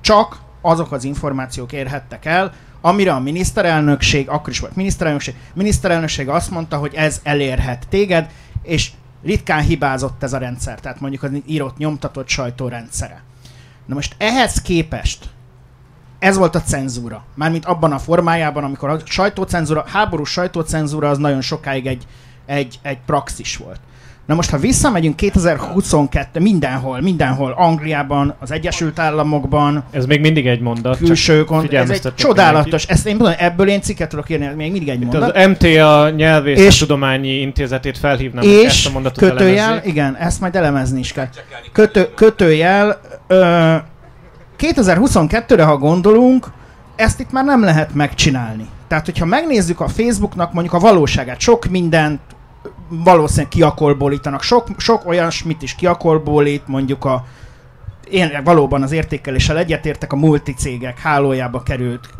C: csak azok az információk érhettek el, amire a miniszterelnökség, akkor is volt miniszterelnökség, miniszterelnökség azt mondta, hogy ez elérhet téged, és ritkán hibázott ez a rendszer, tehát mondjuk az írott, nyomtatott sajtó rendszere. Na most ehhez képest ez volt a cenzúra. Mármint abban a formájában, amikor a sajtócenzúra, háborús sajtócenzúra az nagyon sokáig egy, egy, egy praxis volt. Na most, ha visszamegyünk 2022, mindenhol, mindenhol, Angliában, az Egyesült Államokban,
A: Ez még mindig egy mondat. csak
C: külsőkon, ez egy csodálatos, ezt én mondom, ebből én cikket tudok írni, még mindig egy
A: Itt
C: mondat.
A: az MTA nyelvész
C: És-
A: tudományi intézetét felhívnám, hogy ezt
C: és
A: a mondatot
C: kötőjel,
A: elemezzék.
C: igen, ezt majd elemezni is kell. Kötő, kötőjel, ö, 2022-re, ha gondolunk, ezt itt már nem lehet megcsinálni. Tehát, hogyha megnézzük a Facebooknak mondjuk a valóságát, sok mindent valószínűleg kiakolbólítanak, sok, sok olyasmit is kiakolbólít, mondjuk a én valóban az értékeléssel egyetértek, a multicégek hálójába került,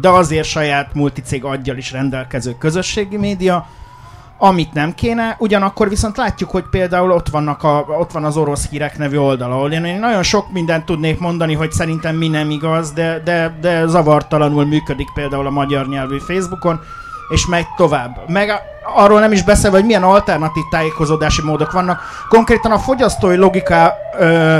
C: de azért saját multicég aggyal is rendelkező közösségi média, amit nem kéne, ugyanakkor viszont látjuk, hogy például ott, vannak a, ott van az orosz hírek nevű oldal, ahol én nagyon sok mindent tudnék mondani, hogy szerintem mi nem igaz, de, de, de zavartalanul működik például a magyar nyelvű Facebookon, és megy tovább. Meg arról nem is beszélve, hogy milyen alternatív tájékozódási módok vannak. Konkrétan a fogyasztói logika ö,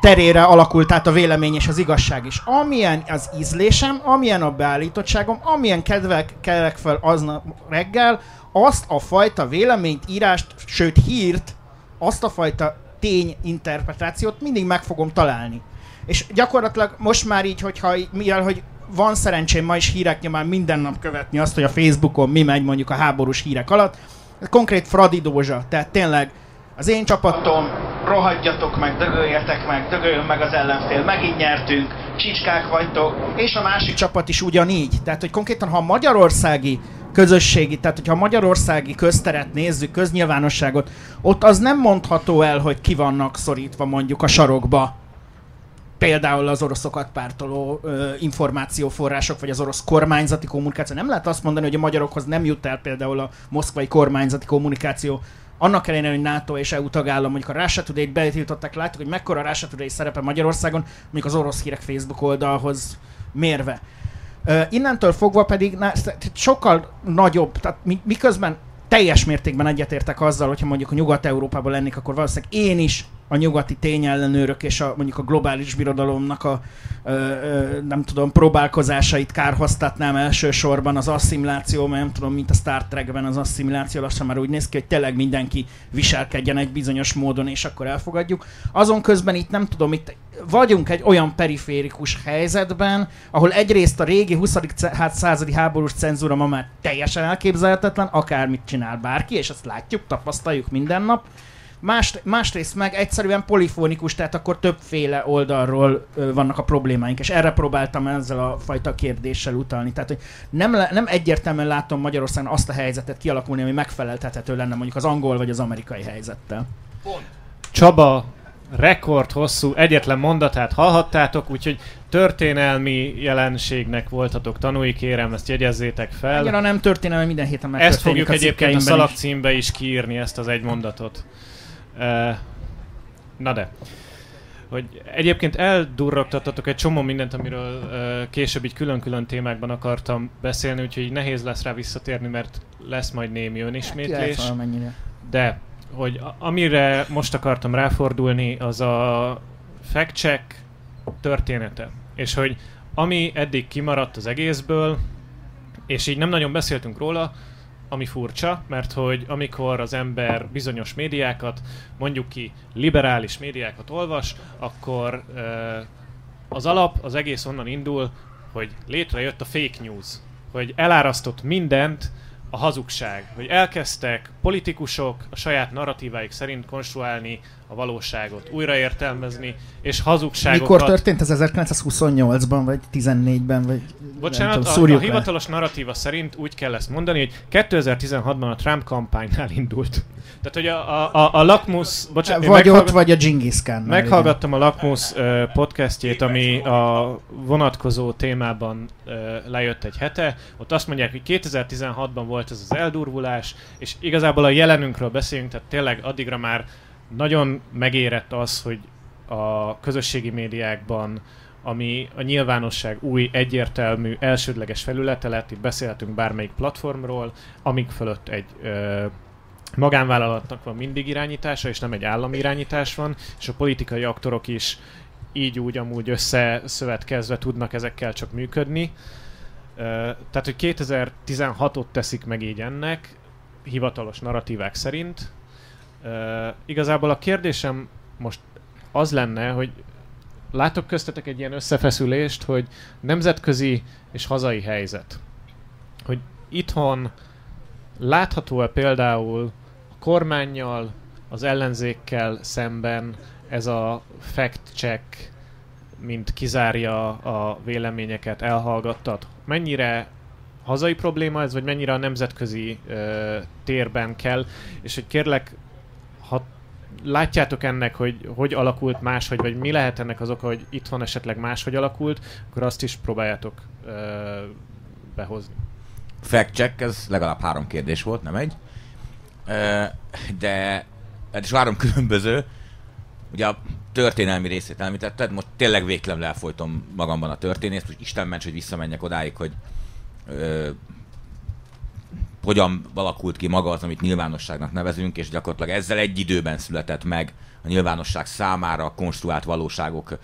C: terére alakult át a vélemény és az igazság is. Amilyen az ízlésem, amilyen a beállítottságom, amilyen kedvek kelek fel aznap reggel, azt a fajta véleményt, írást, sőt hírt, azt a fajta tényinterpretációt mindig meg fogom találni. És gyakorlatilag most már így, hogyha mivel, hogy van szerencsém ma is hírek nyomán minden nap követni azt, hogy a Facebookon mi megy mondjuk a háborús hírek alatt, ez konkrét Fradi Dózsa, tehát tényleg az én csapatom, rohadjatok meg, dögöljetek meg, dögöljön meg az ellenfél, megint nyertünk, csicskák vagytok, és a másik csapat is ugyanígy. Tehát, hogy konkrétan, ha a magyarországi közösségi, tehát hogyha a magyarországi közteret nézzük, köznyilvánosságot, ott az nem mondható el, hogy ki vannak szorítva mondjuk a sarokba például az oroszokat pártoló ö, információforrások, vagy az orosz kormányzati kommunikáció. Nem lehet azt mondani, hogy a magyarokhoz nem jut el például a moszkvai kormányzati kommunikáció, annak ellenére, hogy NATO és EU tagállam, mondjuk a Russia Today-t betiltották, látjuk, hogy mekkora a Russia Today szerepe Magyarországon, mondjuk az orosz hírek Facebook oldalhoz mérve. Innentől fogva pedig sokkal nagyobb, tehát mi, miközben teljes mértékben egyetértek azzal, hogyha mondjuk a Nyugat-Európában lennék, akkor valószínűleg én is a nyugati tényellenőrök és a, mondjuk a globális birodalomnak a ö, ö, nem tudom, próbálkozásait kárhoztatnám elsősorban az asszimiláció, mert nem tudom, mint a Star Trekben az asszimiláció lassan már úgy néz ki, hogy tényleg mindenki viselkedjen egy bizonyos módon, és akkor elfogadjuk. Azon közben itt nem tudom, itt vagyunk egy olyan periférikus helyzetben, ahol egyrészt a régi 20. ce- hát századi háborús cenzúra ma már teljesen elképzelhetetlen, akármit csinál bárki, és ezt látjuk, tapasztaljuk minden nap. Más, másrészt meg egyszerűen polifonikus, tehát akkor többféle oldalról ö, vannak a problémáink, és erre próbáltam ezzel a fajta kérdéssel utalni. Tehát, hogy nem, le, nem egyértelműen látom Magyarországon azt a helyzetet kialakulni, ami megfeleltethető lenne mondjuk az angol vagy az amerikai helyzettel.
A: Csaba rekord hosszú egyetlen mondatát hallhattátok, úgyhogy történelmi jelenségnek voltatok tanúi, kérem, ezt jegyezzétek fel.
C: Annyira nem történelmi minden héten meg
A: Ezt fogjuk egyébként a szalagcímbe is kiírni, ezt az egy mondatot. Na de. Hogy egyébként eldurrogtatatok egy csomó mindent, amiről uh, később így külön-külön témákban akartam beszélni, úgyhogy nehéz lesz rá visszatérni, mert lesz majd némi önismétlés. De, hogy a- amire most akartam ráfordulni, az a fact-check története. És hogy ami eddig kimaradt az egészből, és így nem nagyon beszéltünk róla, ami furcsa, mert hogy amikor az ember bizonyos médiákat, mondjuk ki liberális médiákat olvas, akkor az alap, az egész onnan indul, hogy létrejött a fake news, hogy elárasztott mindent a hazugság, hogy elkezdtek politikusok a saját narratíváik szerint konstruálni a valóságot, újraértelmezni, és hazugságokat...
C: Mikor történt ez 1928-ban, vagy 14-ben, vagy
A: Bocsánat,
C: tudom,
A: a, a
C: le.
A: hivatalos narratíva szerint úgy kell ezt mondani, hogy 2016-ban a Trump kampánynál indult. Tehát, hogy a, a, a, a Lakmus... Bocsánat,
C: Vagy
A: meghallgat-
C: ott, vagy a Genghis Khan.
A: Meghallgattam a Lakmus uh, podcastjét, ami a vonatkozó témában uh, lejött egy hete. Ott azt mondják, hogy 2016-ban volt ez az eldurvulás, és igazából a jelenünkről beszélünk, tehát tényleg addigra már nagyon megérett az, hogy a közösségi médiákban ami a nyilvánosság új, egyértelmű, elsődleges felülete lett, itt beszélhetünk bármelyik platformról, amik fölött egy ö, magánvállalatnak van mindig irányítása, és nem egy állami irányítás van, és a politikai aktorok is így úgy amúgy összeszövetkezve tudnak ezekkel csak működni. Ö, Tehát, hogy 2016-ot teszik meg így ennek, hivatalos narratívák szerint. Ö, Igazából a kérdésem most az lenne, hogy látok köztetek egy ilyen összefeszülést, hogy nemzetközi és hazai helyzet. Hogy itthon látható-e például a kormányjal, az ellenzékkel szemben ez a fact-check, mint kizárja a véleményeket, elhallgattat. Mennyire hazai probléma ez, vagy mennyire a nemzetközi ö, térben kell, és hogy kérlek, ha látjátok ennek, hogy hogy alakult máshogy, vagy mi lehet ennek az oka, hogy itthon esetleg máshogy alakult, akkor azt is próbáljátok ö, behozni.
B: Fact check, ez legalább három kérdés volt, nem egy. Ö, De, hát is három különböző. Ugye a történelmi részét említetted, most tényleg végtelen elfolytom magamban a történést, most Isten ments, hogy visszamenjek odáig, hogy ö, hogyan alakult ki maga az, amit nyilvánosságnak nevezünk, és gyakorlatilag ezzel egy időben született meg a nyilvánosság számára konstruált valóságok,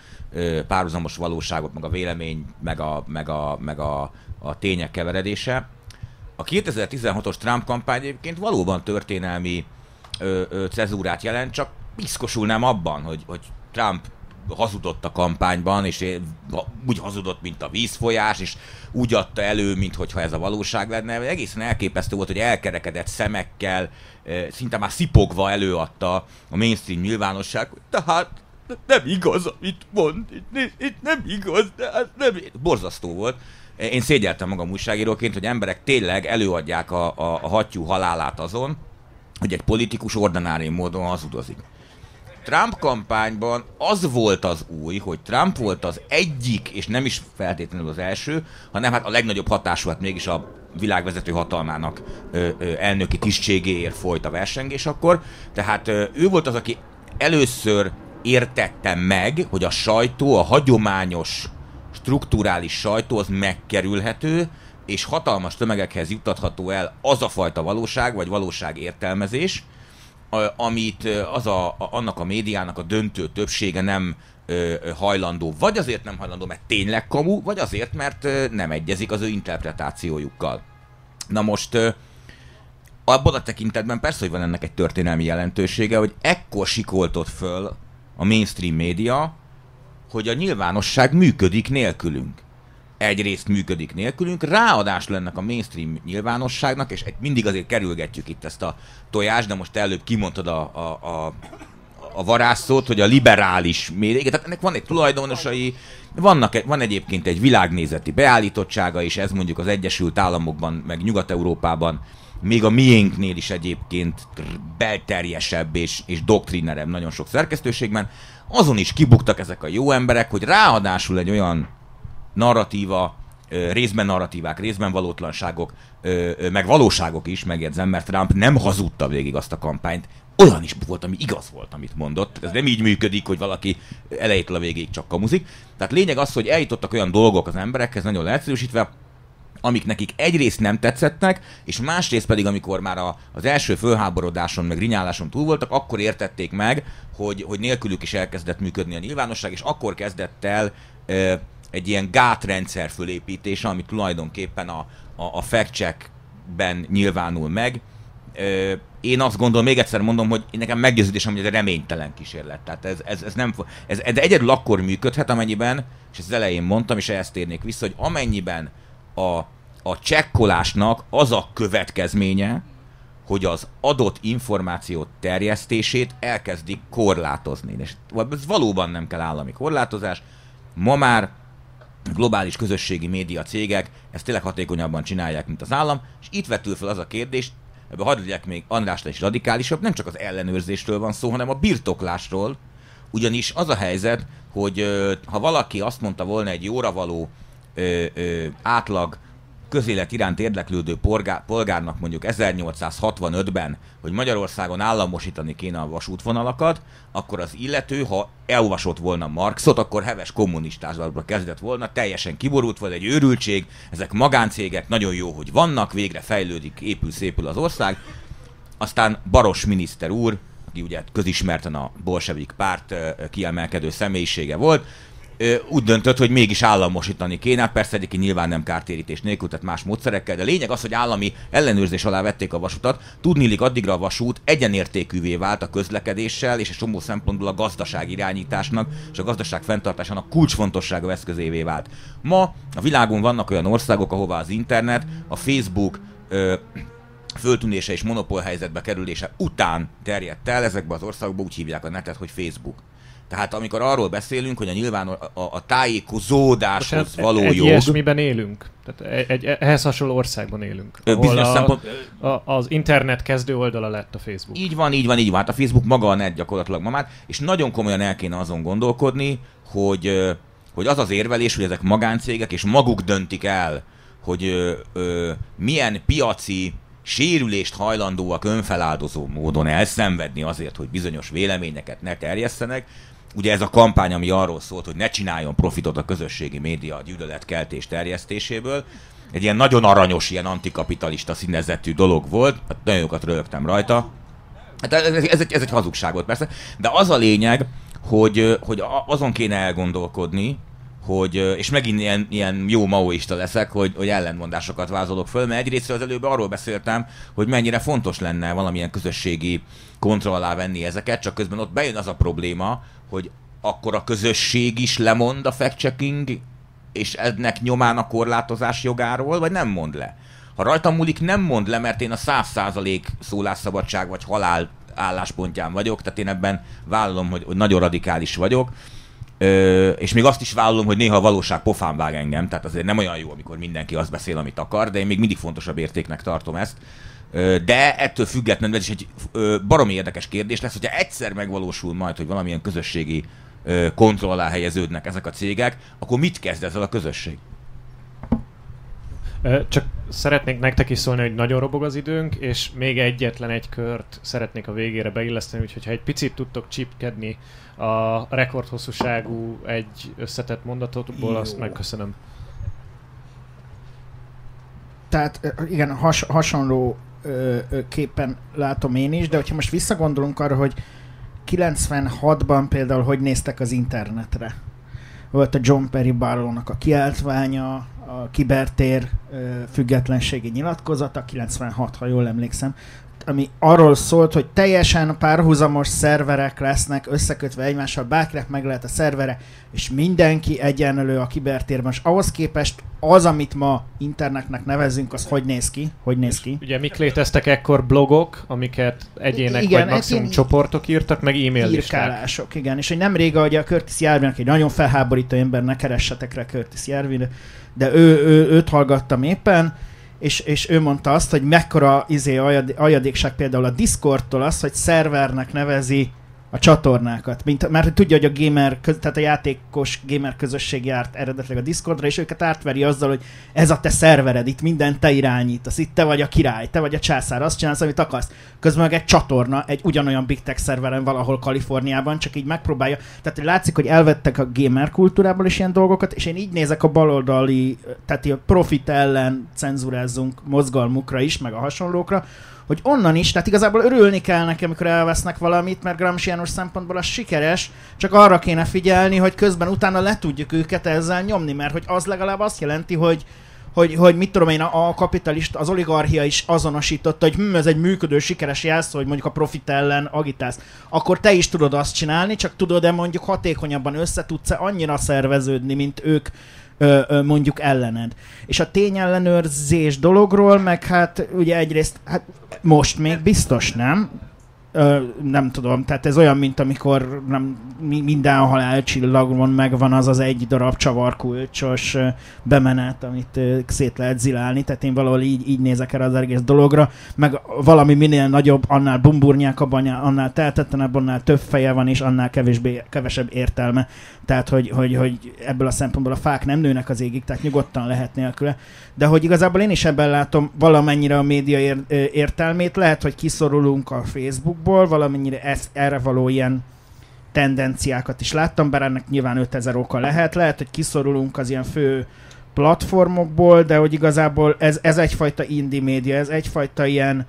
B: párhuzamos valóságok, meg a vélemény, meg a, meg a, meg a, a tények keveredése. A 2016-os Trump kampány egyébként valóban történelmi ö, ö, cezúrát jelent, csak piszkosul nem abban, hogy, hogy Trump hazudott a kampányban, és úgy hazudott, mint a vízfolyás, és úgy adta elő, mintha ez a valóság lenne. Egészen elképesztő volt, hogy elkerekedett szemekkel, ö, szinte már szipogva előadta a mainstream nyilvánosság, tehát nem igaz, amit mond, itt, itt nem igaz, de hát nem... Borzasztó volt. Én szégyeltem magam újságíróként, hogy emberek tényleg előadják a, a, a hattyú halálát azon, hogy egy politikus ordinári módon hazudozik. Trump kampányban az volt az új, hogy Trump volt az egyik, és nem is feltétlenül az első, hanem hát a legnagyobb hatású, hát mégis a világvezető hatalmának ö, ö, elnöki tisztségéért folyt a versengés akkor. Tehát ö, ő volt az, aki először értette meg, hogy a sajtó, a hagyományos strukturális sajtó az megkerülhető, és hatalmas tömegekhez juttatható el az a fajta valóság, vagy valóság értelmezés, amit az a, annak a médiának a döntő többsége nem hajlandó, vagy azért nem hajlandó, mert tényleg kamu, vagy azért, mert nem egyezik az ő interpretációjukkal. Na most abban a tekintetben persze, hogy van ennek egy történelmi jelentősége, hogy ekkor sikoltott föl a mainstream média, hogy a nyilvánosság működik nélkülünk. Egyrészt működik nélkülünk, ráadásul ennek a mainstream nyilvánosságnak, és mindig azért kerülgetjük itt ezt a tojást, de most előbb kimondtad a, a, a a varázsszót, hogy a liberális média, tehát ennek van egy tulajdonosai, vannak, van egyébként egy világnézeti beállítottsága, és ez mondjuk az Egyesült Államokban, meg Nyugat-Európában még a miénknél is egyébként belterjesebb és, és doktrinerebb nagyon sok szerkesztőségben, azon is kibuktak ezek a jó emberek, hogy ráadásul egy olyan narratíva, részben narratívák, részben valótlanságok, meg valóságok is, megjegyzem, mert Trump nem hazudta végig azt a kampányt, olyan is volt, ami igaz volt, amit mondott. Ez nem így működik, hogy valaki elejétől a végéig csak kamuzik. Tehát lényeg az, hogy eljutottak olyan dolgok az emberekhez, nagyon leegyszerűsítve, amik nekik egyrészt nem tetszettek, és másrészt pedig, amikor már a, az első fölháborodáson, meg rinyáláson túl voltak, akkor értették meg, hogy, hogy nélkülük is elkezdett működni a nyilvánosság, és akkor kezdett el e, egy ilyen gátrendszer fölépítése, ami tulajdonképpen a, a, a fact-checkben nyilvánul meg, én azt gondolom, még egyszer mondom, hogy nekem meggyőződésem, hogy ez reménytelen kísérlet. Tehát ez, ez, ez nem, ez, ez egyedül akkor működhet, amennyiben, és ezt az elején mondtam, és ehhez térnék vissza, hogy amennyiben a, a csekkolásnak az a következménye, hogy az adott információ terjesztését elkezdik korlátozni. És ez valóban nem kell állami korlátozás. Ma már globális közösségi média cégek ezt tényleg hatékonyabban csinálják, mint az állam, és itt vetül fel az a kérdés, ebbe hadd legyek még Andrásnál is radikálisabb, nem csak az ellenőrzésről van szó, hanem a birtoklásról, ugyanis az a helyzet, hogy ha valaki azt mondta volna egy jóra való ö, ö, átlag közélet iránt érdeklődő polgár, polgárnak mondjuk 1865-ben, hogy Magyarországon államosítani kéne a vasútvonalakat, akkor az illető, ha elolvasott volna Marxot, akkor heves kommunistázatba kezdett volna, teljesen kiborult volt egy őrültség, ezek magáncégek, nagyon jó, hogy vannak, végre fejlődik, épül, szépül az ország. Aztán Baros miniszter úr, aki ugye közismerten a bolsevik párt kiemelkedő személyisége volt, úgy döntött, hogy mégis államosítani kéne, persze egyébként nyilván nem kártérítés nélkül, tehát más módszerekkel, de lényeg az, hogy állami ellenőrzés alá vették a vasutat, tudnilik addigra a vasút egyenértékűvé vált a közlekedéssel, és egy csomó szempontból a gazdaság irányításnak és a gazdaság fenntartásának kulcsfontosságú eszközévé vált. Ma a világon vannak olyan országok, ahová az internet, a Facebook, ö, föltűnése és monopól helyzetbe kerülése után terjedt el, ezekben az országokban úgy hívják a netet, hogy Facebook. Tehát amikor arról beszélünk, hogy a nyilván a, a tájékozódáshoz Most való
A: egy
B: jog...
A: ilyesmiben élünk. Tehát egy, egy, ehhez hasonló országban élünk.
B: Bizonyos a, szempont...
A: a, az internet kezdő oldala lett a Facebook.
B: Így van, így van, így van. Hát a Facebook maga a net gyakorlatilag ma már, és nagyon komolyan el kéne azon gondolkodni, hogy, hogy az az érvelés, hogy ezek magáncégek, és maguk döntik el, hogy ö, ö, milyen piaci sérülést hajlandóak önfeláldozó módon elszenvedni azért, hogy bizonyos véleményeket ne terjesztenek, ugye ez a kampány, ami arról szólt, hogy ne csináljon profitot a közösségi média a gyűlöletkeltés terjesztéséből, egy ilyen nagyon aranyos, ilyen antikapitalista színezetű dolog volt, hát nagyon jókat rögtem rajta. Hát ez, egy, ez egy hazugság volt persze, de az a lényeg, hogy, hogy azon kéne elgondolkodni, hogy, és megint ilyen, ilyen jó maoista leszek, hogy, hogy ellentmondásokat vázolok föl, mert egyrészt az előbb arról beszéltem, hogy mennyire fontos lenne valamilyen közösségi kontroll alá venni ezeket, csak közben ott bejön az a probléma, hogy akkor a közösség is lemond a fact-checking és ennek nyomán a korlátozás jogáról, vagy nem mond le? Ha rajtam múlik, nem mond le, mert én a száz százalék szólásszabadság vagy halál álláspontján vagyok, tehát én ebben vállalom, hogy, hogy nagyon radikális vagyok, Ö, és még azt is vállalom, hogy néha a valóság pofán vág engem, tehát azért nem olyan jó, amikor mindenki azt beszél, amit akar, de én még mindig fontosabb értéknek tartom ezt. De ettől függetlenül ez is egy baromi érdekes kérdés lesz, hogyha egyszer megvalósul majd, hogy valamilyen közösségi kontroll alá helyeződnek ezek a cégek, akkor mit kezd ezzel a közösség?
A: Csak szeretnék nektek is szólni, hogy nagyon robog az időnk, és még egyetlen egy kört szeretnék a végére beilleszteni, úgyhogy ha egy picit tudtok csipkedni a rekordhosszúságú egy összetett mondatotból, azt megköszönöm.
C: Tehát igen, has, hasonló ö, ö, képen látom én is, de hogyha most visszagondolunk arra, hogy 96-ban például hogy néztek az internetre. Volt a John Perry Barlow-nak a kiáltványa, a kibertér ö, függetlenségi nyilatkozata, 96, ha jól emlékszem. Ami arról szólt, hogy teljesen párhuzamos szerverek lesznek összekötve egymással, bárkinek meg lehet a szervere, és mindenki egyenlő a kibertérben, és ahhoz képest az, amit ma internetnek nevezünk, az hogy néz ki? Hogy néz ki?
A: Ugye mik léteztek ekkor blogok, amiket egyének
C: Igen,
A: vagy maximum
C: ilyen
A: csoportok írtak, meg e-mail listák.
C: Írkálások, igen. És hogy nem rég, hogy a Curtis Jarvin, egy nagyon felháborító ember, ne keressetek rá Curtis Jarvin, de ő, ő, őt hallgattam éppen, és, és ő mondta azt, hogy mekkora izé ajad, ajadékság például a Discordtól az, hogy szervernek nevezi a csatornákat, mint, mert tudja, hogy a gamer, tehát a játékos gamer közösség járt eredetileg a Discordra, és őket átveri azzal, hogy ez a te szervered, itt minden te irányítasz, itt te vagy a király, te vagy a császár, azt csinálsz, amit akarsz. Közben meg egy csatorna, egy ugyanolyan big tech szerveren valahol Kaliforniában, csak így megpróbálja. Tehát hogy látszik, hogy elvettek a gamer kultúrából is ilyen dolgokat, és én így nézek a baloldali, tehát a profit ellen cenzúrázzunk mozgalmukra is, meg a hasonlókra, hogy onnan is, tehát igazából örülni kell nekem, amikor elvesznek valamit, mert Gramsciános szempontból az sikeres, csak arra kéne figyelni, hogy közben utána le tudjuk őket ezzel nyomni, mert hogy az legalább azt jelenti, hogy hogy, hogy mit tudom én, a, kapitalista, az oligarchia is azonosította, hogy hm, ez egy működő, sikeres jelszó, hogy mondjuk a profit ellen agitálsz. Akkor te is tudod azt csinálni, csak tudod-e mondjuk hatékonyabban össze tudsz-e annyira szerveződni, mint ők mondjuk ellened. És a tényellenőrzés dologról, meg hát ugye egyrészt, hát most még biztos nem, Ö, nem tudom, tehát ez olyan, mint amikor nem, mi, minden halálcsillagon megvan az az egy darab csavarkulcsos bemenet, amit szét lehet zilálni, tehát én valahol így, így nézek erre az egész dologra, meg valami minél nagyobb, annál bumburnyákabb, annál, teltetlenebb, annál több feje van, és annál kevésbé, kevesebb értelme. Tehát, hogy, hogy, hogy ebből a szempontból a fák nem nőnek az égig, tehát nyugodtan lehet nélküle. De hogy igazából én is ebben látom valamennyire a média ér, értelmét, lehet, hogy kiszorulunk a Facebookból, valamennyire ez, erre való ilyen tendenciákat is láttam, bár ennek nyilván 5000 oka lehet, lehet, hogy kiszorulunk az ilyen fő platformokból, de hogy igazából ez, ez egyfajta indie média, ez egyfajta ilyen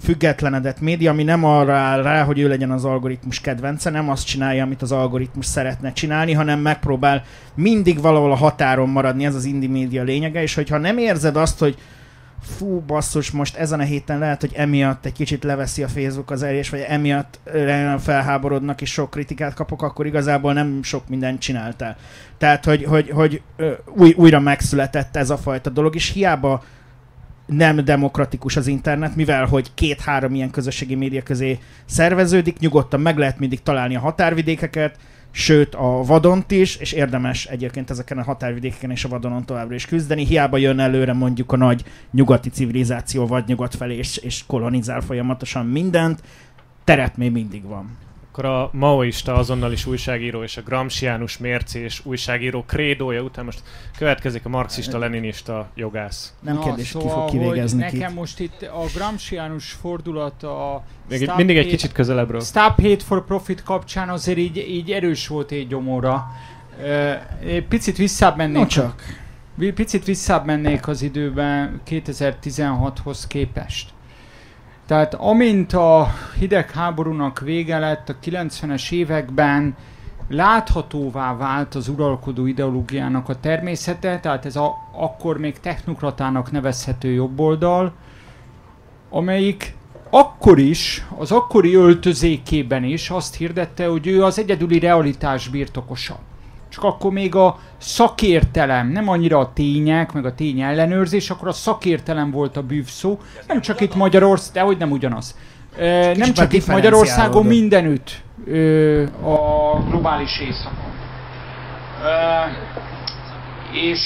C: függetlenedett média, ami nem arra áll rá, hogy ő legyen az algoritmus kedvence, nem azt csinálja, amit az algoritmus szeretne csinálni, hanem megpróbál mindig valahol a határon maradni, ez az indie média lényege, és hogyha nem érzed azt, hogy fú, basszus, most ezen a héten lehet, hogy emiatt egy kicsit leveszi a Facebook az elés, vagy emiatt nagyon felháborodnak és sok kritikát kapok, akkor igazából nem sok mindent csináltál. Tehát, hogy, hogy, hogy ö, új, újra megszületett ez a fajta dolog, és hiába nem demokratikus az internet, mivel hogy két-három ilyen közösségi média közé szerveződik, nyugodtan meg lehet mindig találni a határvidékeket, sőt a vadont is, és érdemes egyébként ezeken a határvidékeken és a vadonon továbbra is küzdeni. Hiába jön előre mondjuk a nagy nyugati civilizáció vagy nyugat felé, és, és kolonizál folyamatosan mindent, terep még mindig van.
A: Akkor a maoista azonnalis újságíró és a Gramsciánus mércés újságíró krédója után most következik a marxista-leninista jogász.
C: Nem kérdés, ki fog
E: hogy
C: kivégezni
E: nekem
C: kit.
E: most itt a Gramsciánus fordulat a
A: Még
E: Stop
A: mindig egy
E: Hate-
A: kicsit közelebbről.
E: Stop Hate for Profit kapcsán azért így, így erős volt egy egy Picit visszább mennék.
C: No csak.
E: Picit visszább mennék az időben 2016-hoz képest. Tehát amint a hidegháborúnak vége lett a 90-es években, láthatóvá vált az uralkodó ideológiának a természete, tehát ez a, akkor még technokratának nevezhető jobboldal, amelyik akkor is, az akkori öltözékében is azt hirdette, hogy ő az egyedüli realitás birtokosa. Csak akkor még a szakértelem, nem annyira a tények, meg a tény ellenőrzés, akkor a szakértelem volt a bűvszó. Nem csak itt Magyarország, de hogy nem ugyanaz. Ö, Nem csak itt Magyarországon, mindenütt a globális éjszakon. És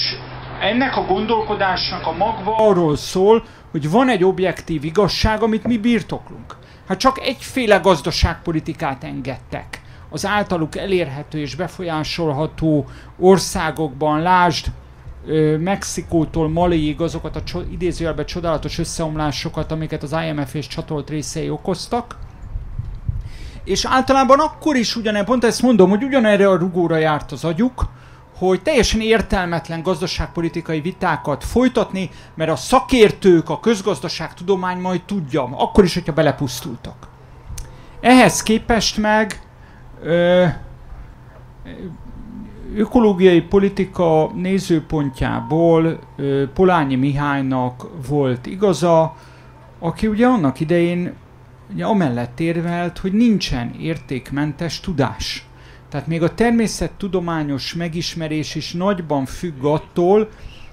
E: ennek a gondolkodásnak a magva arról szól, hogy van egy objektív igazság, amit mi birtoklunk. Hát csak egyféle gazdaságpolitikát engedtek. Az általuk elérhető és befolyásolható országokban, lásd, Mexikótól Maliig azokat a cso- idézőjelben csodálatos összeomlásokat, amiket az IMF és csatolt részei okoztak. És általában akkor is ugyanerre, pont ezt mondom, hogy ugyanerre a rugóra járt az agyuk, hogy teljesen értelmetlen gazdaságpolitikai vitákat folytatni, mert a szakértők, a közgazdaságtudomány majd tudja, akkor is, hogyha belepusztultak. Ehhez képest meg ökológiai politika nézőpontjából Polányi Mihálynak volt igaza, aki ugye annak idején ugye amellett érvelt, hogy nincsen értékmentes tudás. Tehát még a természettudományos megismerés is nagyban függ attól,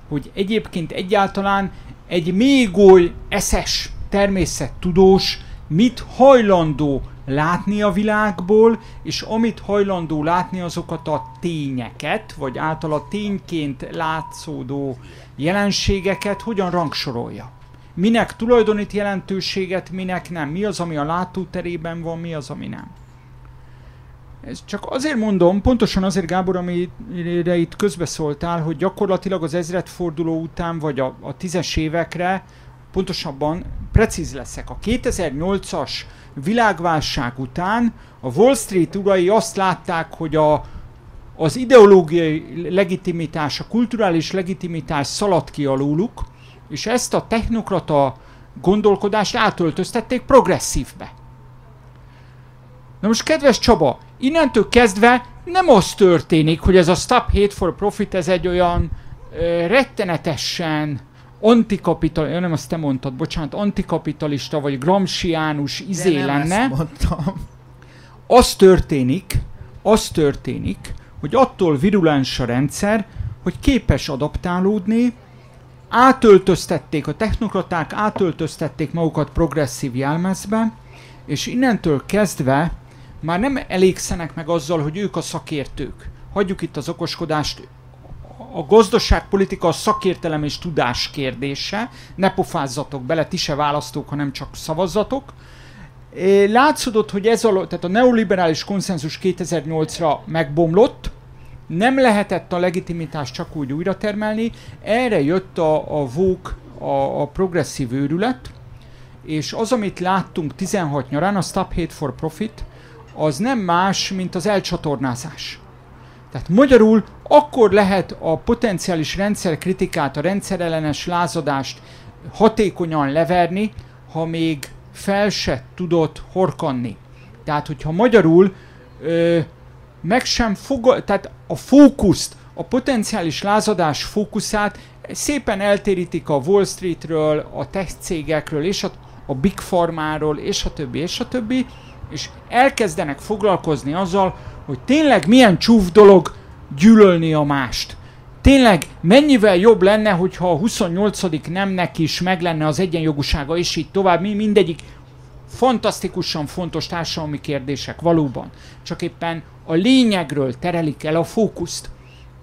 E: hogy egyébként egyáltalán egy még oly eszes természettudós mit hajlandó látni a világból, és amit hajlandó látni azokat a tényeket, vagy általa tényként látszódó jelenségeket hogyan rangsorolja. Minek tulajdonít jelentőséget, minek nem. Mi az, ami a látóterében van, mi az, ami nem. Ez csak azért mondom, pontosan azért Gábor, amire itt közbeszóltál, hogy gyakorlatilag az ezredforduló után, vagy a, a tízes évekre, pontosabban precíz leszek. A 2008-as világválság után a Wall Street urai azt látták, hogy a, az ideológiai legitimitás, a kulturális legitimitás szaladt ki alóluk, és ezt a technokrata gondolkodást átöltöztették progresszívbe. Na most kedves Csaba, innentől kezdve nem az történik, hogy ez a Stop Hate for Profit, ez egy olyan ö, rettenetesen antikapitalista, nem azt te mondtad, bocsánat, antikapitalista vagy gramsciánus izé
C: De nem
E: lenne.
C: ezt mondtam.
E: Az történik, az történik, hogy attól virulens a rendszer, hogy képes adaptálódni, átöltöztették, a technokraták átöltöztették magukat progresszív jelmezbe, és innentől kezdve már nem elégszenek meg azzal, hogy ők a szakértők. Hagyjuk itt az okoskodást, a gazdaságpolitika a szakértelem és tudás kérdése, ne pofázzatok bele, ti se választók, hanem csak szavazzatok. Látszódott, hogy ez a, tehát a neoliberális konszenzus 2008-ra megbomlott, nem lehetett a legitimitást csak úgy újra termelni, erre jött a, a VOK, a, a progresszív őrület, és az, amit láttunk 16 nyarán, a Stop Hate for Profit, az nem más, mint az elcsatornázás. Tehát magyarul akkor lehet a potenciális rendszerkritikát, a rendszerellenes lázadást hatékonyan leverni, ha még fel se tudott horkanni. Tehát, hogyha magyarul ö, meg sem fog, tehát a fókuszt, a potenciális lázadás fókuszát szépen eltérítik a Wall Streetről, a tech cégekről, és a, a Big Pharmáról, és a többi, és a többi, és elkezdenek foglalkozni azzal, hogy tényleg milyen csúf dolog gyűlölni a mást. Tényleg mennyivel jobb lenne, hogyha a 28. nemnek is meg lenne az egyenjogúsága, és így tovább, mi mindegyik fantasztikusan fontos társadalmi kérdések, valóban. Csak éppen a lényegről terelik el a fókuszt.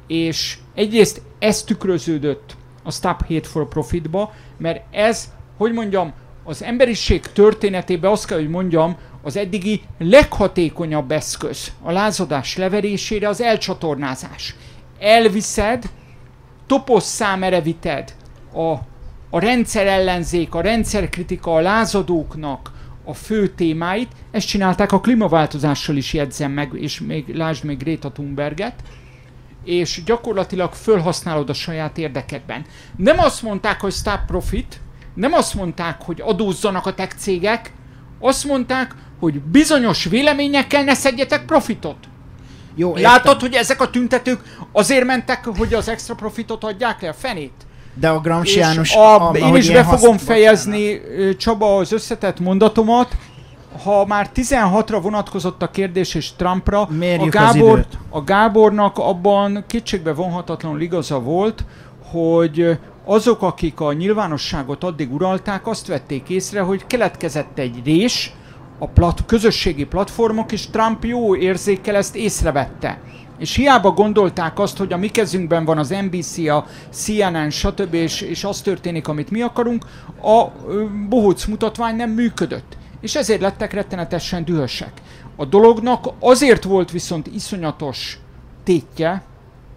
E: És egyrészt ez tükröződött a Stop Hate for Profitba, mert ez, hogy mondjam, az emberiség történetében azt kell, hogy mondjam, az eddigi leghatékonyabb eszköz a lázadás leverésére az elcsatornázás. Elviszed, toposszám vited a, a rendszer ellenzék, a rendszerkritika, a lázadóknak a fő témáit. Ezt csinálták a klímaváltozással is jegyzem meg, és még lásd még Greta Thunberget és gyakorlatilag fölhasználod a saját érdekedben. Nem azt mondták, hogy stop profit, nem azt mondták, hogy adózzanak a tech cégek, azt mondták, hogy bizonyos véleményekkel ne szedjetek profitot.
C: Jó, értem.
E: Látod, hogy ezek a tüntetők azért mentek, hogy az extra profitot adják le a fenét?
C: De a Gramsciánus...
E: és a,
C: a-
E: én is be fogom fejezni, ö, Csaba, az összetett mondatomat. Ha már 16-ra vonatkozott a kérdés és Trumpra, a,
C: Mérjük
E: Gábor, a Gábornak abban kétségbe vonhatatlanul igaza volt, hogy azok, akik a nyilvánosságot addig uralták, azt vették észre, hogy keletkezett egy rés, a plat, közösségi platformok, és Trump jó érzékkel ezt észrevette. És hiába gondolták azt, hogy a mi kezünkben van az NBC, a CNN, stb. És, és az történik, amit mi akarunk, a bohóc mutatvány nem működött. És ezért lettek rettenetesen dühösek. A dolognak azért volt viszont iszonyatos tétje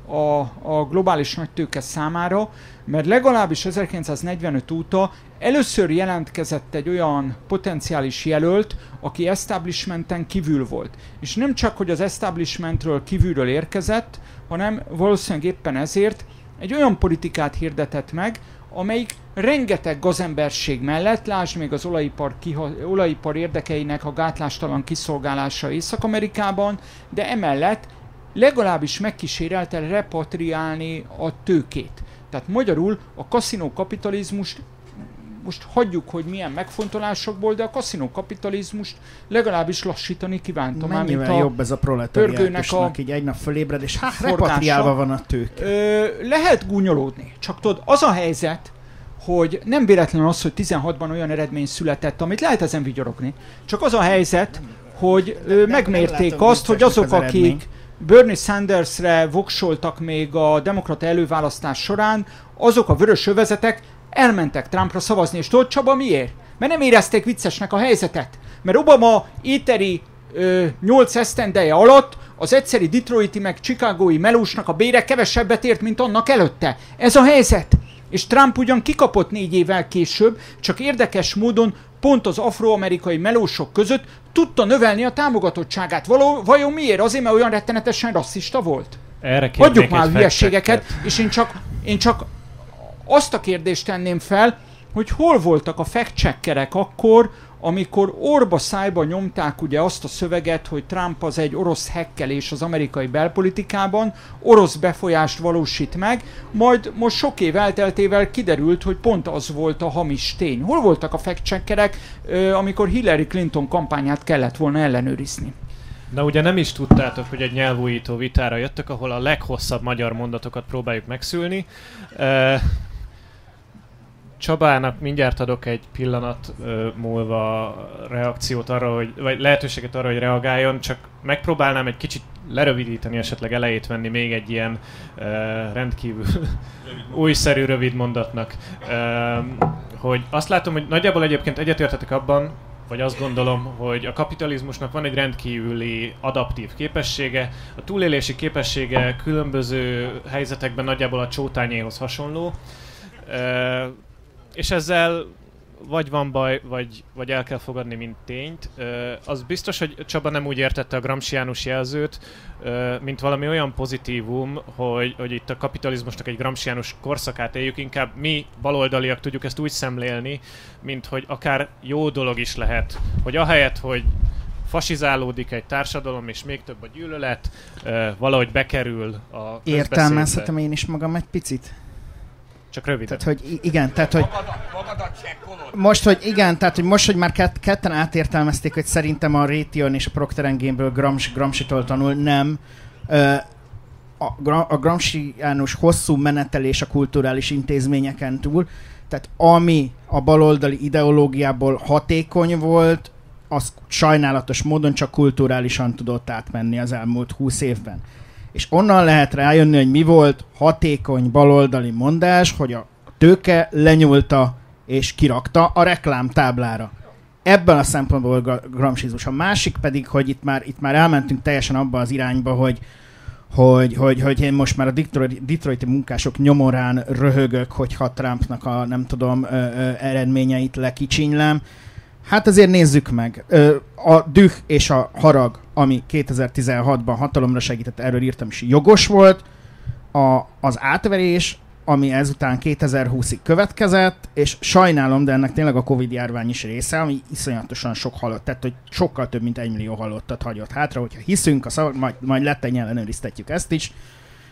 E: a, a globális nagytőke számára, mert legalábbis 1945 óta először jelentkezett egy olyan potenciális jelölt, aki establishmenten kívül volt. És nem csak, hogy az establishmentről kívülről érkezett, hanem valószínűleg éppen ezért egy olyan politikát hirdetett meg, amelyik rengeteg gazemberség mellett, lásd még az olajipar, kiha, olajipar érdekeinek a gátlástalan kiszolgálása Észak-Amerikában, de emellett legalábbis megkísérelte repatriálni a tőkét. Tehát magyarul a kaszinó kapitalizmust most hagyjuk, hogy milyen megfontolásokból, de a kaszinó kapitalizmust legalábbis lassítani kívántam.
C: Mennyivel
E: a
C: jobb ez a proletariátusnak, a így egy nap fölébred, és hát repatriálva van a tők.
E: Ö, lehet gúnyolódni, csak tudod, az a helyzet, hogy nem véletlenül az, hogy 16-ban olyan eredmény született, amit lehet ezen vigyorogni, csak az a helyzet, hogy ö, megmérték azt, hogy azok, az akik Bernie Sandersre voksoltak még a demokrata előválasztás során, azok a vörös övezetek elmentek Trumpra szavazni, és tudod Csaba miért? Mert nem érezték viccesnek a helyzetet. Mert Obama éteri ö, 8 esztendeje alatt az egyszeri Detroiti meg Chicagói melósnak a bére kevesebbet ért, mint annak előtte. Ez a helyzet. És Trump ugyan kikapott négy évvel később, csak érdekes módon pont az afroamerikai melósok között tudta növelni a támogatottságát. Való, vajon miért? Azért, mert olyan rettenetesen rasszista volt?
A: Erre
E: Hagyjuk már hülyeségeket, és én csak, én csak azt a kérdést tenném fel, hogy hol voltak a fact akkor, amikor orba szájba nyomták ugye azt a szöveget, hogy Trump az egy orosz hekkelés az amerikai belpolitikában, orosz befolyást valósít meg, majd most sok év elteltével kiderült, hogy pont az volt a hamis tény. Hol voltak a fact amikor Hillary Clinton kampányát kellett volna ellenőrizni?
A: Na ugye nem is tudtátok, hogy egy nyelvújító vitára jöttök, ahol a leghosszabb magyar mondatokat próbáljuk megszülni. Csabának mindjárt adok egy pillanat ö, múlva reakciót arra, hogy, vagy lehetőséget arra, hogy reagáljon, csak megpróbálnám egy kicsit lerövidíteni, esetleg elejét venni még egy ilyen ö, rendkívül újszerű rövid mondatnak. Ö, hogy azt látom, hogy nagyjából egyébként egyetértetek abban, vagy azt gondolom, hogy a kapitalizmusnak van egy rendkívüli adaptív képessége, a túlélési képessége különböző helyzetekben nagyjából a csótányéhoz hasonló és ezzel vagy van baj, vagy, vagy el kell fogadni, mint tényt. Ö, az biztos, hogy Csaba nem úgy értette a Gramsciánus jelzőt, ö, mint valami olyan pozitívum, hogy, hogy itt a kapitalizmusnak egy Gramsciánus korszakát éljük, inkább mi baloldaliak tudjuk ezt úgy szemlélni, mint hogy akár jó dolog is lehet, hogy ahelyett, hogy fasizálódik egy társadalom, és még több a gyűlölet, ö, valahogy bekerül a
C: Értelmezhetem én is magam egy picit?
A: Csak röviden.
C: Tehát, hogy igen, tehát, hogy... Most, hogy igen, tehát, hogy most, hogy már kett, ketten átértelmezték, hogy szerintem a Raytheon és a Procter Gamble Grams, Gramsci-tól tanul, nem. A, a Gramsciánus hosszú menetelés a kulturális intézményeken túl, tehát ami a baloldali ideológiából hatékony volt, az sajnálatos módon csak kulturálisan tudott átmenni az elmúlt húsz évben és onnan lehet rájönni, hogy mi volt hatékony baloldali mondás, hogy a tőke lenyúlta és kirakta a reklámtáblára. Ebben a szempontból gramsizmus. A másik pedig, hogy itt már, itt már elmentünk teljesen abba az irányba, hogy, hogy, hogy, hogy én most már a Detroit, Detroiti munkások nyomorán röhögök, hogyha Trumpnak a nem tudom ö, ö, eredményeit lekicsinylem. Hát azért nézzük meg. A düh és a harag, ami 2016-ban hatalomra segített, erről írtam is, jogos volt. A, az átverés, ami ezután 2020-ig következett, és sajnálom, de ennek tényleg a Covid járvány is része, ami iszonyatosan sok halott, tehát hogy sokkal több, mint egy millió halottat hagyott hátra, hogyha hiszünk, a szavak, majd, majd letten ellenőriztetjük ezt is,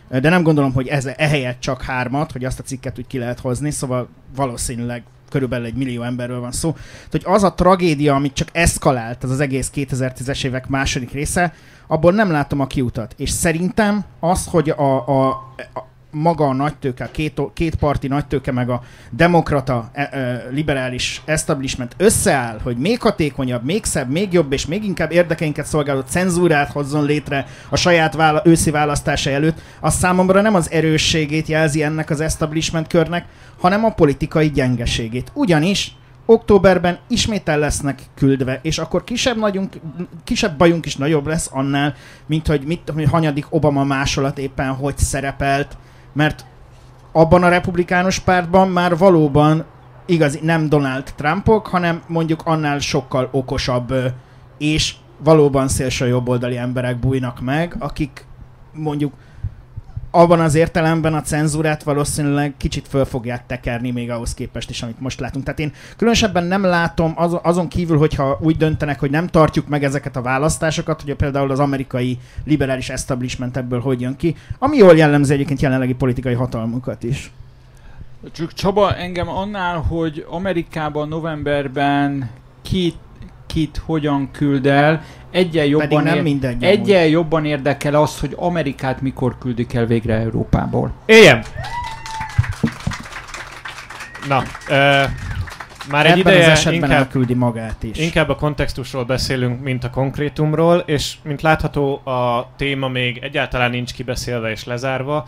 C: de nem gondolom, hogy ez ehelyett csak hármat, hogy azt a cikket úgy ki lehet hozni, szóval valószínűleg körülbelül egy millió emberről van szó. Tehát, hogy az a tragédia, amit csak eszkalált, az az egész 2010-es évek második része, abból nem látom a kiutat. És szerintem az, hogy a, a, a maga a nagytőke, a két, két parti nagytőke, meg a demokrata, e, e, liberális establishment összeáll, hogy még hatékonyabb, még szebb, még jobb és még inkább érdekeinket szolgáló cenzúrát hozzon létre a saját vála, őszi választása előtt, az számomra nem az erősségét jelzi ennek az establishment körnek, hanem a politikai gyengeségét. Ugyanis októberben ismét lesznek küldve, és akkor kisebb, nagyunk, kisebb bajunk is nagyobb lesz annál, mint hogy mit, hogy hanyadik Obama másolat éppen hogy szerepelt, mert abban a republikánus pártban már valóban igazi nem Donald Trumpok, hanem mondjuk annál sokkal okosabb és valóban szélső jobboldali emberek bújnak meg, akik mondjuk abban az értelemben a cenzúrát valószínűleg kicsit föl fogják tekerni még ahhoz képest is, amit most látunk. Tehát én különösebben nem látom az, azon kívül, hogyha úgy döntenek, hogy nem tartjuk meg ezeket a választásokat, hogy például az amerikai liberális establishment ebből hogy jön ki, ami jól jellemzi egyébként jelenlegi politikai hatalmukat is.
E: Csak Csaba, engem annál, hogy Amerikában novemberben kit, kit hogyan küld el, egyen jobban,
C: Pedig nem
E: ér- egyen jobban érdekel az, hogy Amerikát mikor küldik el végre Európából.
A: Éljen! Na, ö, már egy
C: Ebben
A: ideje
C: az esetben
A: inkább,
C: elküldi magát is.
A: inkább a kontextusról beszélünk, mint a konkrétumról, és mint látható, a téma még egyáltalán nincs kibeszélve és lezárva,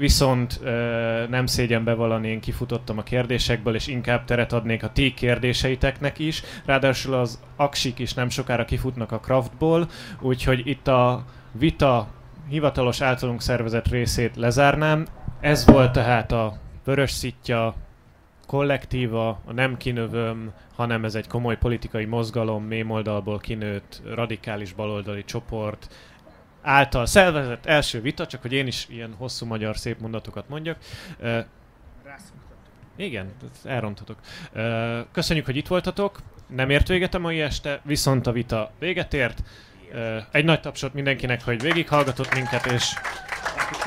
A: viszont ö, nem szégyen bevallani, én kifutottam a kérdésekből, és inkább teret adnék a ti kérdéseiteknek is. Ráadásul az aksik is nem sokára kifutnak a craftból, úgyhogy itt a vita hivatalos általunk szervezett részét lezárnám. Ez volt tehát a Vörös Szitja kollektíva, a nem kinövöm, hanem ez egy komoly politikai mozgalom, mémoldalból kinőtt radikális baloldali csoport által szervezett első vita, csak hogy én is ilyen hosszú magyar szép mondatokat mondjak. Ö, igen, elronthatok. Köszönjük, hogy itt voltatok. Nem ért véget a mai este, viszont a vita véget ért. Egy nagy tapsot mindenkinek, hogy végighallgatott minket, és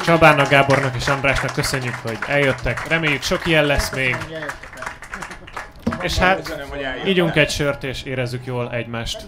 A: Csabának, Gábornak és Andrásnak köszönjük, hogy eljöttek. Reméljük sok ilyen lesz még. És hát ígyunk egy sört és érezzük jól egymást.